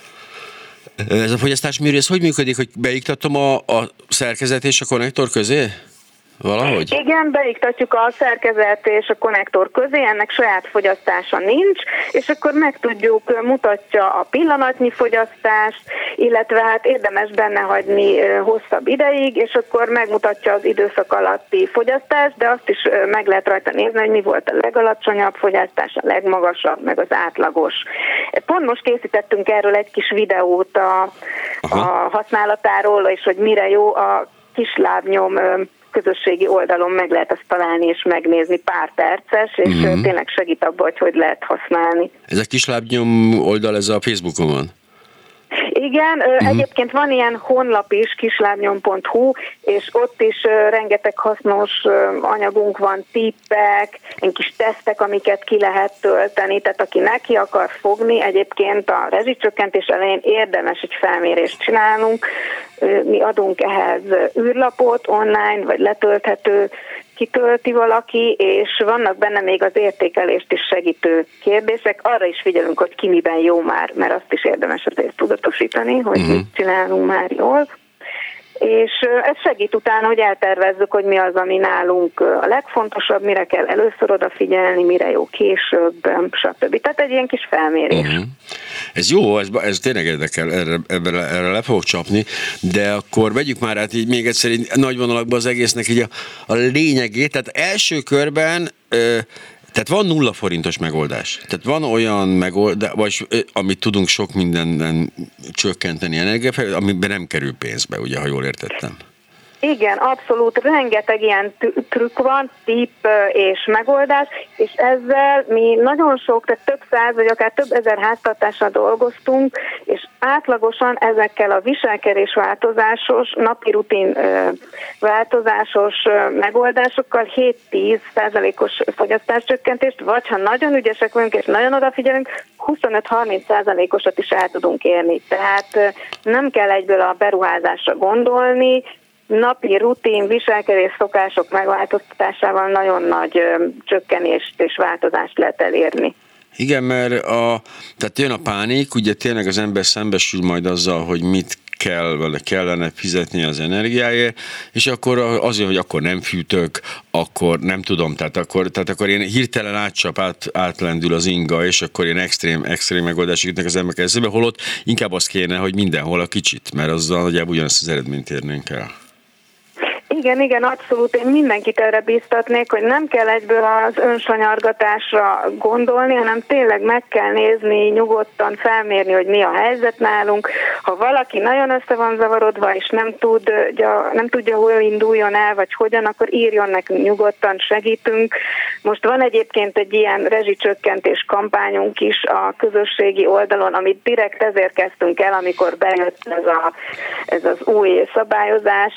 Ez a fogyasztásmérő, ez hogy működik, hogy beiktatom a, a szerkezet és a konnektor közé? Valahogy? Igen, beiktatjuk a szerkezet és a konnektor közé, ennek saját fogyasztása nincs, és akkor meg tudjuk, mutatja a pillanatnyi fogyasztást, illetve hát érdemes benne hagyni hosszabb ideig, és akkor megmutatja az időszak alatti fogyasztást, de azt is meg lehet rajta nézni, hogy mi volt a legalacsonyabb fogyasztás, a legmagasabb, meg az átlagos. Pont most készítettünk erről egy kis videót a, a használatáról, és hogy mire jó a kislábnyom közösségi oldalon meg lehet azt találni és megnézni pár perces, és uh-huh. tényleg segít abban, hogy hogy lehet használni. Ez a kislábnyom oldal, ez a Facebookon van? Igen, uh-huh. egyébként van ilyen honlap is, kislányom.hu, és ott is rengeteg hasznos anyagunk van, tippek, egy kis tesztek, amiket ki lehet tölteni, tehát aki neki akar fogni, egyébként a rezsicsökkentés elején érdemes egy felmérést csinálnunk, mi adunk ehhez űrlapot online, vagy letölthető kitölti valaki, és vannak benne még az értékelést is segítő kérdések. Arra is figyelünk, hogy ki miben jó már, mert azt is érdemes azért tudatosítani, hogy uh-huh. mit csinálunk már jól és ez segít utána, hogy eltervezzük, hogy mi az, ami nálunk a legfontosabb, mire kell először odafigyelni, mire jó később, stb. Tehát egy ilyen kis felmérés. Uh-huh. Ez jó, ez, ez tényleg érdekel, erre, erre, erre le fogok csapni, de akkor vegyük már át így még egyszer így nagy vonalakban az egésznek így a, a lényegét. Tehát első körben ö, tehát van nulla forintos megoldás. Tehát van olyan megoldás, vagy amit tudunk sok mindenben csökkenteni energiafejlődést, amiben nem kerül pénzbe, ugye, ha jól értettem. Igen, abszolút. Rengeteg ilyen trükk van, tipp és megoldás, és ezzel mi nagyon sok, tehát több száz vagy akár több ezer háztartással dolgoztunk, és átlagosan ezekkel a viselkedés változásos, napi rutin változásos megoldásokkal 7-10 százalékos fogyasztáscsökkentést, vagy ha nagyon ügyesek vagyunk és nagyon odafigyelünk, 25-30 százalékosat is el tudunk érni. Tehát nem kell egyből a beruházásra gondolni, napi rutin viselkedés szokások megváltoztatásával nagyon nagy csökkenést és változást lehet elérni. Igen, mert a, tehát jön a pánik, ugye tényleg az ember szembesül majd azzal, hogy mit kell, vagy kellene fizetni az energiáért, és akkor azért, hogy akkor nem fűtök, akkor nem tudom, tehát akkor, tehát akkor én hirtelen átcsap, át, átlendül az inga, és akkor én extrém, extrém megoldások jutnak az emberek eszébe, holott inkább az kéne, hogy mindenhol a kicsit, mert azzal nagyjából ugyanazt az eredményt érnénk el. Igen, igen, abszolút. Én mindenkit erre biztatnék, hogy nem kell egyből az önsanyargatásra gondolni, hanem tényleg meg kell nézni, nyugodtan felmérni, hogy mi a helyzet nálunk. Ha valaki nagyon össze van zavarodva, és nem, tud, nem tudja, hol induljon el, vagy hogyan, akkor írjon nekünk nyugodtan, segítünk. Most van egyébként egy ilyen rezsicsökkentés kampányunk is a közösségi oldalon, amit direkt ezért kezdtünk el, amikor bejött ez, a, ez az új szabályozás,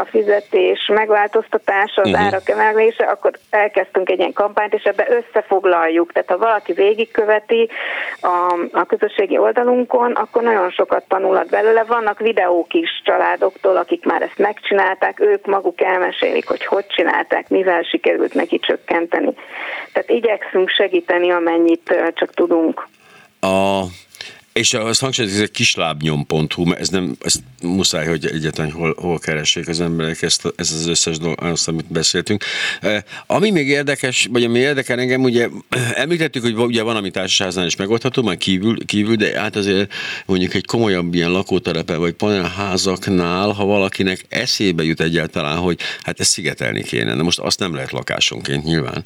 a fizet fizetés megváltoztatása, az uh-huh. árak emelése, akkor elkezdtünk egy ilyen kampányt, és ebbe összefoglaljuk. Tehát ha valaki végigköveti a, a közösségi oldalunkon, akkor nagyon sokat tanulhat belőle. Vannak videók is családoktól, akik már ezt megcsinálták, ők maguk elmesélik, hogy hogy csinálták, mivel sikerült neki csökkenteni. Tehát igyekszünk segíteni, amennyit csak tudunk. A és azt hangsúlyozom, ez egy kislábnyom.hu, mert ez nem, ezt muszáj, hogy egyetlen hol, hol keressék az emberek ezt, ez az összes dolog, azt, amit beszéltünk. Ami még érdekes, vagy ami érdekel engem, ugye említettük, hogy ugye van, ami társaságnál is megoldható, már kívül, kívül, de hát azért mondjuk egy komolyabb ilyen lakótelepe, vagy panelházaknál, ha valakinek eszébe jut egyáltalán, hogy hát ezt szigetelni kéne, de most azt nem lehet lakásonként nyilván.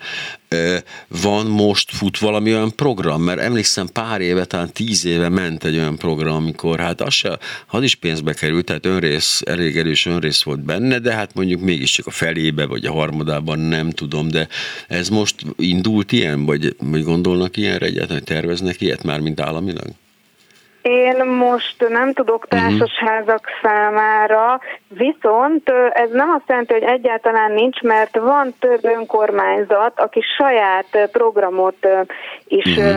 Van most fut valami olyan program, mert emlékszem pár éve, talán tíz éve ment egy olyan program, amikor hát az, se, az is pénzbe került, tehát önrész, elég erős önrész volt benne, de hát mondjuk mégiscsak a felébe, vagy a harmadában nem tudom, de ez most indult ilyen, vagy, vagy gondolnak ilyenre egyáltalán, terveznek ilyet már, mint államilag? Én most nem tudok mhm. társasházak számára, viszont ez nem azt jelenti, hogy egyáltalán nincs, mert van több önkormányzat, aki saját programot is uh-huh.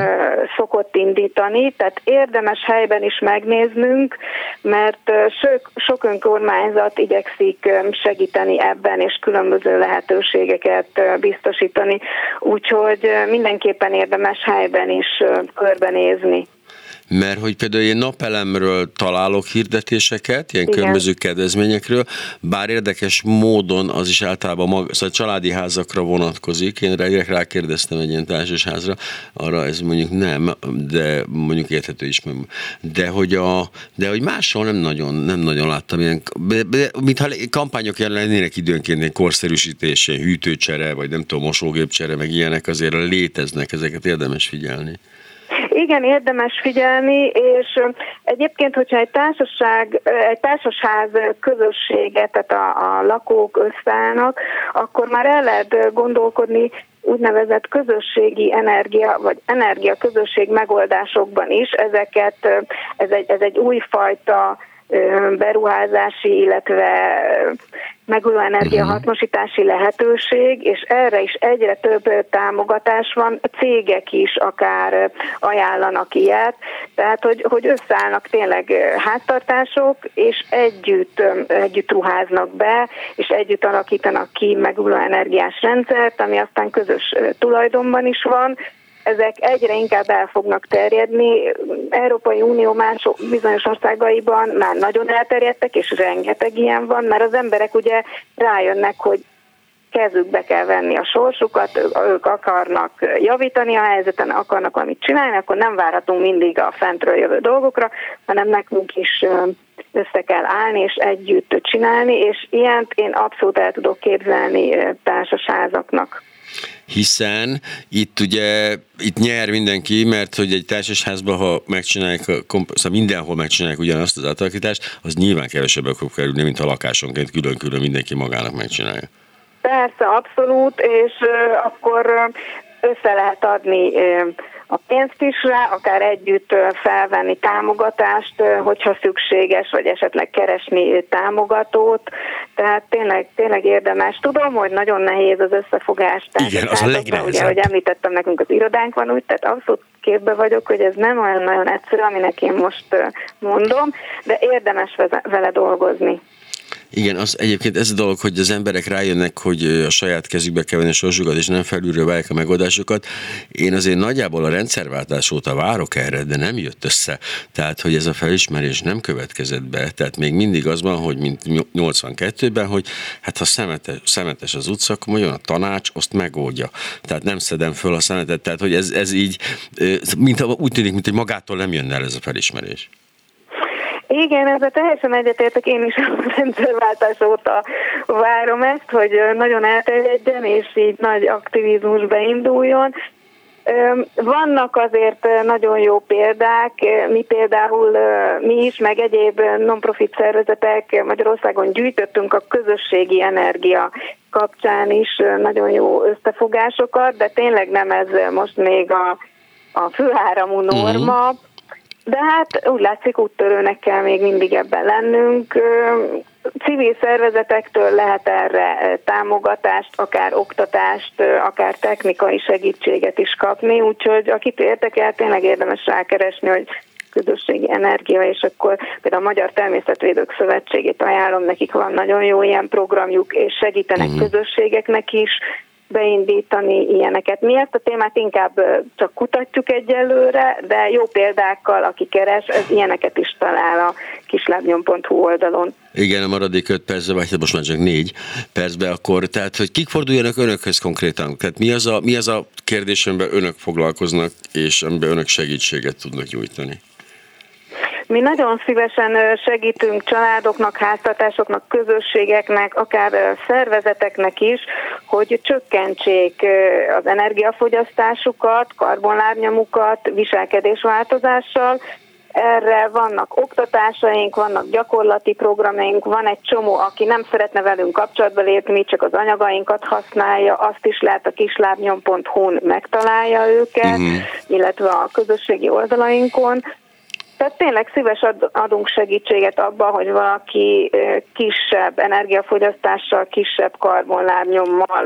szokott indítani, tehát érdemes helyben is megnéznünk, mert sok, sok önkormányzat igyekszik segíteni ebben, és különböző lehetőségeket biztosítani, úgyhogy mindenképpen érdemes helyben is körbenézni mert hogy például én napelemről találok hirdetéseket, ilyen Igen. különböző kedvezményekről, bár érdekes módon az is általában maga, szóval családi házakra vonatkozik, én rákérdeztem egy ilyen társasházra, arra ez mondjuk nem, de mondjuk érthető is, de hogy, a, de hogy máshol nem nagyon, nem nagyon láttam ilyen, mintha kampányok lennének időnként ilyen hűtőcsere, vagy nem tudom, mosógépcsere, meg ilyenek azért léteznek, ezeket érdemes figyelni. Igen, érdemes figyelni, és egyébként, hogyha egy társaság, egy társasház közösséget, tehát a, a lakók összeállnak, akkor már el lehet gondolkodni úgynevezett közösségi energia, vagy energia közösség megoldásokban is. Ezeket, ez egy, ez egy újfajta beruházási, illetve megújuló energiahasznosítási mhm. lehetőség, és erre is egyre több támogatás van, cégek is akár ajánlanak ilyet, tehát hogy, hogy összeállnak tényleg háztartások, és együtt, együtt ruháznak be, és együtt alakítanak ki megújuló energiás rendszert, ami aztán közös tulajdonban is van, ezek egyre inkább el fognak terjedni. Európai Unió más bizonyos országaiban már nagyon elterjedtek, és rengeteg ilyen van, mert az emberek ugye rájönnek, hogy kezükbe kell venni a sorsukat, ők akarnak javítani a helyzeten, akarnak valamit csinálni, akkor nem várhatunk mindig a fentről jövő dolgokra, hanem nekünk is össze kell állni és együtt csinálni, és ilyent én abszolút el tudok képzelni társasházaknak hiszen itt ugye itt nyer mindenki, mert hogy egy társasházban, ha megcsinálják, szóval mindenhol megcsinálják ugyanazt az átalakítást, az nyilván kevesebbe fog kerülni, mint a lakásonként külön-külön mindenki magának megcsinálja. Persze, abszolút, és akkor össze lehet adni a pénzt is rá, akár együtt felvenni támogatást, hogyha szükséges, vagy esetleg keresni támogatót. Tehát tényleg, tényleg érdemes. Tudom, hogy nagyon nehéz az összefogás. Igen, az a legnehezebb. Ugye, ahogy említettem, nekünk az irodánk van úgy, tehát abszolút képbe vagyok, hogy ez nem olyan nagyon egyszerű, aminek én most mondom, de érdemes vele dolgozni. Igen, az egyébként ez a dolog, hogy az emberek rájönnek, hogy a saját kezükbe kell venni a sorsukat, és nem felülről várják a megoldásokat. Én azért nagyjából a rendszerváltás óta várok erre, de nem jött össze. Tehát, hogy ez a felismerés nem következett be. Tehát még mindig az van, hogy mint 82-ben, hogy hát ha szemetes, szemetes az utca, akkor jön a tanács, azt megoldja. Tehát nem szedem föl a szemetet. Tehát, hogy ez, ez így, mint, úgy tűnik, mint hogy magától nem jönne el ez a felismerés. Igen, ezzel teljesen egyetértek, én is a rendszerváltás óta várom ezt, hogy nagyon elterjedjen, és így nagy aktivizmus beinduljon. Vannak azért nagyon jó példák, mi például, mi is, meg egyéb non-profit szervezetek Magyarországon gyűjtöttünk a közösségi energia kapcsán is nagyon jó összefogásokat, de tényleg nem ez most még a, a főáramú norma. Uh-huh de hát úgy látszik, úttörőnek kell még mindig ebben lennünk. Civil szervezetektől lehet erre támogatást, akár oktatást, akár technikai segítséget is kapni, úgyhogy akit érdekel, tényleg érdemes rákeresni, hogy közösségi energia, és akkor például a Magyar Természetvédők Szövetségét ajánlom, nekik van nagyon jó ilyen programjuk, és segítenek mm. közösségeknek is, beindítani ilyeneket. Mi ezt a témát inkább csak kutatjuk egyelőre, de jó példákkal, aki keres, ez ilyeneket is talál a kislábnyom.hu oldalon. Igen, a maradék 5 percben, vagy hát most már csak 4 percben, akkor tehát, hogy kik forduljanak önökhöz konkrétan? Tehát mi az a, mi az a kérdés, amiben önök foglalkoznak, és amiben önök segítséget tudnak nyújtani? Mi nagyon szívesen segítünk családoknak, háztartásoknak, közösségeknek, akár szervezeteknek is, hogy csökkentsék az energiafogyasztásukat, karbonlábnyomukat viselkedésváltozással, erre vannak oktatásaink, vannak gyakorlati programjaink, van egy csomó, aki nem szeretne velünk kapcsolatba lépni, csak az anyagainkat használja, azt is lehet a kislábnyom.hu-n megtalálja őket, uh-huh. illetve a közösségi oldalainkon. Tehát tényleg szíves adunk segítséget abban, hogy valaki kisebb energiafogyasztással, kisebb karbonlábnyommal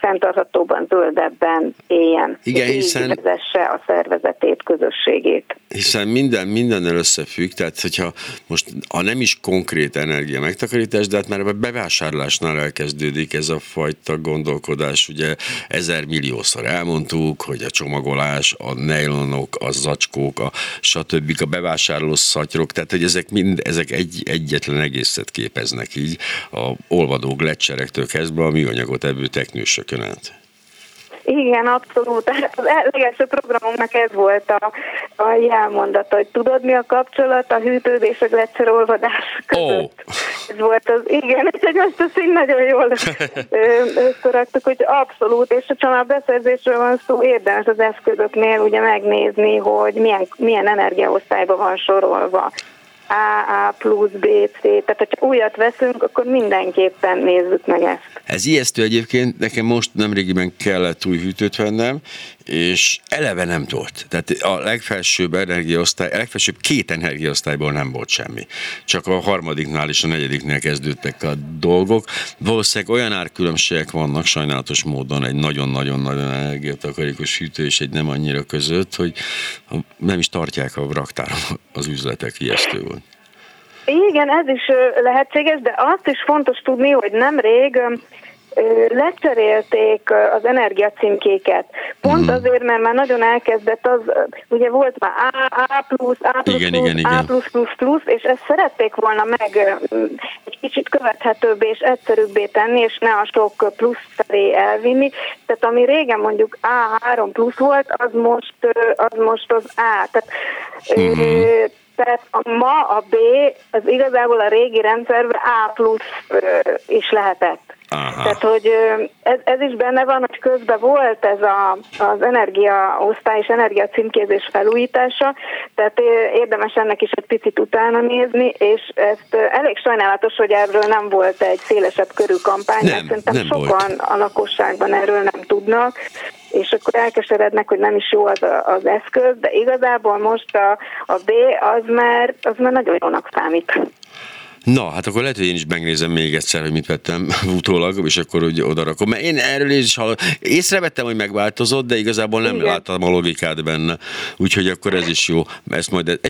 fenntarthatóban, zöldebben éljen. Igen, hiszen... vezesse a szervezetét, közösségét. Hiszen minden mindennel összefügg, tehát hogyha most, ha nem is konkrét energia megtakarítás, de hát már a bevásárlásnál elkezdődik ez a fajta gondolkodás, ugye ezer milliószor elmondtuk, hogy a csomagolás, a nejlonok, a zacskók, a stb. a bevásárló szatyrok, tehát hogy ezek mind, ezek egy, egyetlen egészet képeznek így, a olvadó gletserektől kezdve a műanyagot ebből teknősök éveken át. Igen, abszolút. Hát az legelső programunknak ez volt a, a jelmondata, hogy tudod mi a kapcsolat a hűtőd és a gletszerolvadás között. Oh. Ez volt az, igen, és most azt így nagyon jól összeraktuk, hogy abszolút, és ha már beszerzésről van szó, érdemes az eszközöknél ugye megnézni, hogy milyen, milyen energiaosztályban van sorolva AA plusz BC, tehát hogyha újat veszünk, akkor mindenképpen nézzük meg ezt. Ez ijesztő egyébként, nekem most nemrégiben kellett új hűtőt vennem, és eleve nem volt. Tehát a legfelsőbb energiaosztály, a legfelsőbb két energiaosztályból nem volt semmi. Csak a harmadiknál és a negyediknél kezdődtek a dolgok. Valószínűleg olyan árkülönbségek vannak sajnálatos módon egy nagyon-nagyon-nagyon energiatakarékos hűtő és egy nem annyira között, hogy nem is tartják a raktáron az üzletek, ijesztő volt. Igen, ez is lehetséges, de azt is fontos tudni, hogy nemrég lecserélték az energiacímkéket. Pont mm. azért, mert már nagyon elkezdett az, ugye volt már A, A+, plusz, A++, igen, plusz, igen, igen. A++++, plusz, és ezt szerették volna meg egy kicsit követhetőbbé és egyszerűbbé tenni, és ne a sok plusz felé elvinni. Tehát ami régen mondjuk A3 plusz volt, az most az, most az A. Tehát, mm. Tehát a, ma a B, az igazából a régi rendszerben A plusz is lehetett. Aha. Tehát, hogy ez, ez is benne van, hogy közben volt ez a, az energiaosztály és energia címkézés felújítása, tehát érdemes ennek is egy picit utána nézni, és ezt elég sajnálatos, hogy erről nem volt egy szélesebb körű kampány, nem, mert szerintem nem sokan volt. a lakosságban erről nem tudnak, és akkor elkeserednek, hogy nem is jó az, a, az eszköz, de igazából most a, a B az már, az már nagyon jónak számít. Na, hát akkor lehet, hogy én is megnézem még egyszer, hogy mit vettem utólag, és akkor ugye oda rakom. Mert én erről is hallom. Észrevettem, hogy megváltozott, de igazából nem Igen. láttam a logikát benne. Úgyhogy akkor ez is jó. Ezt majd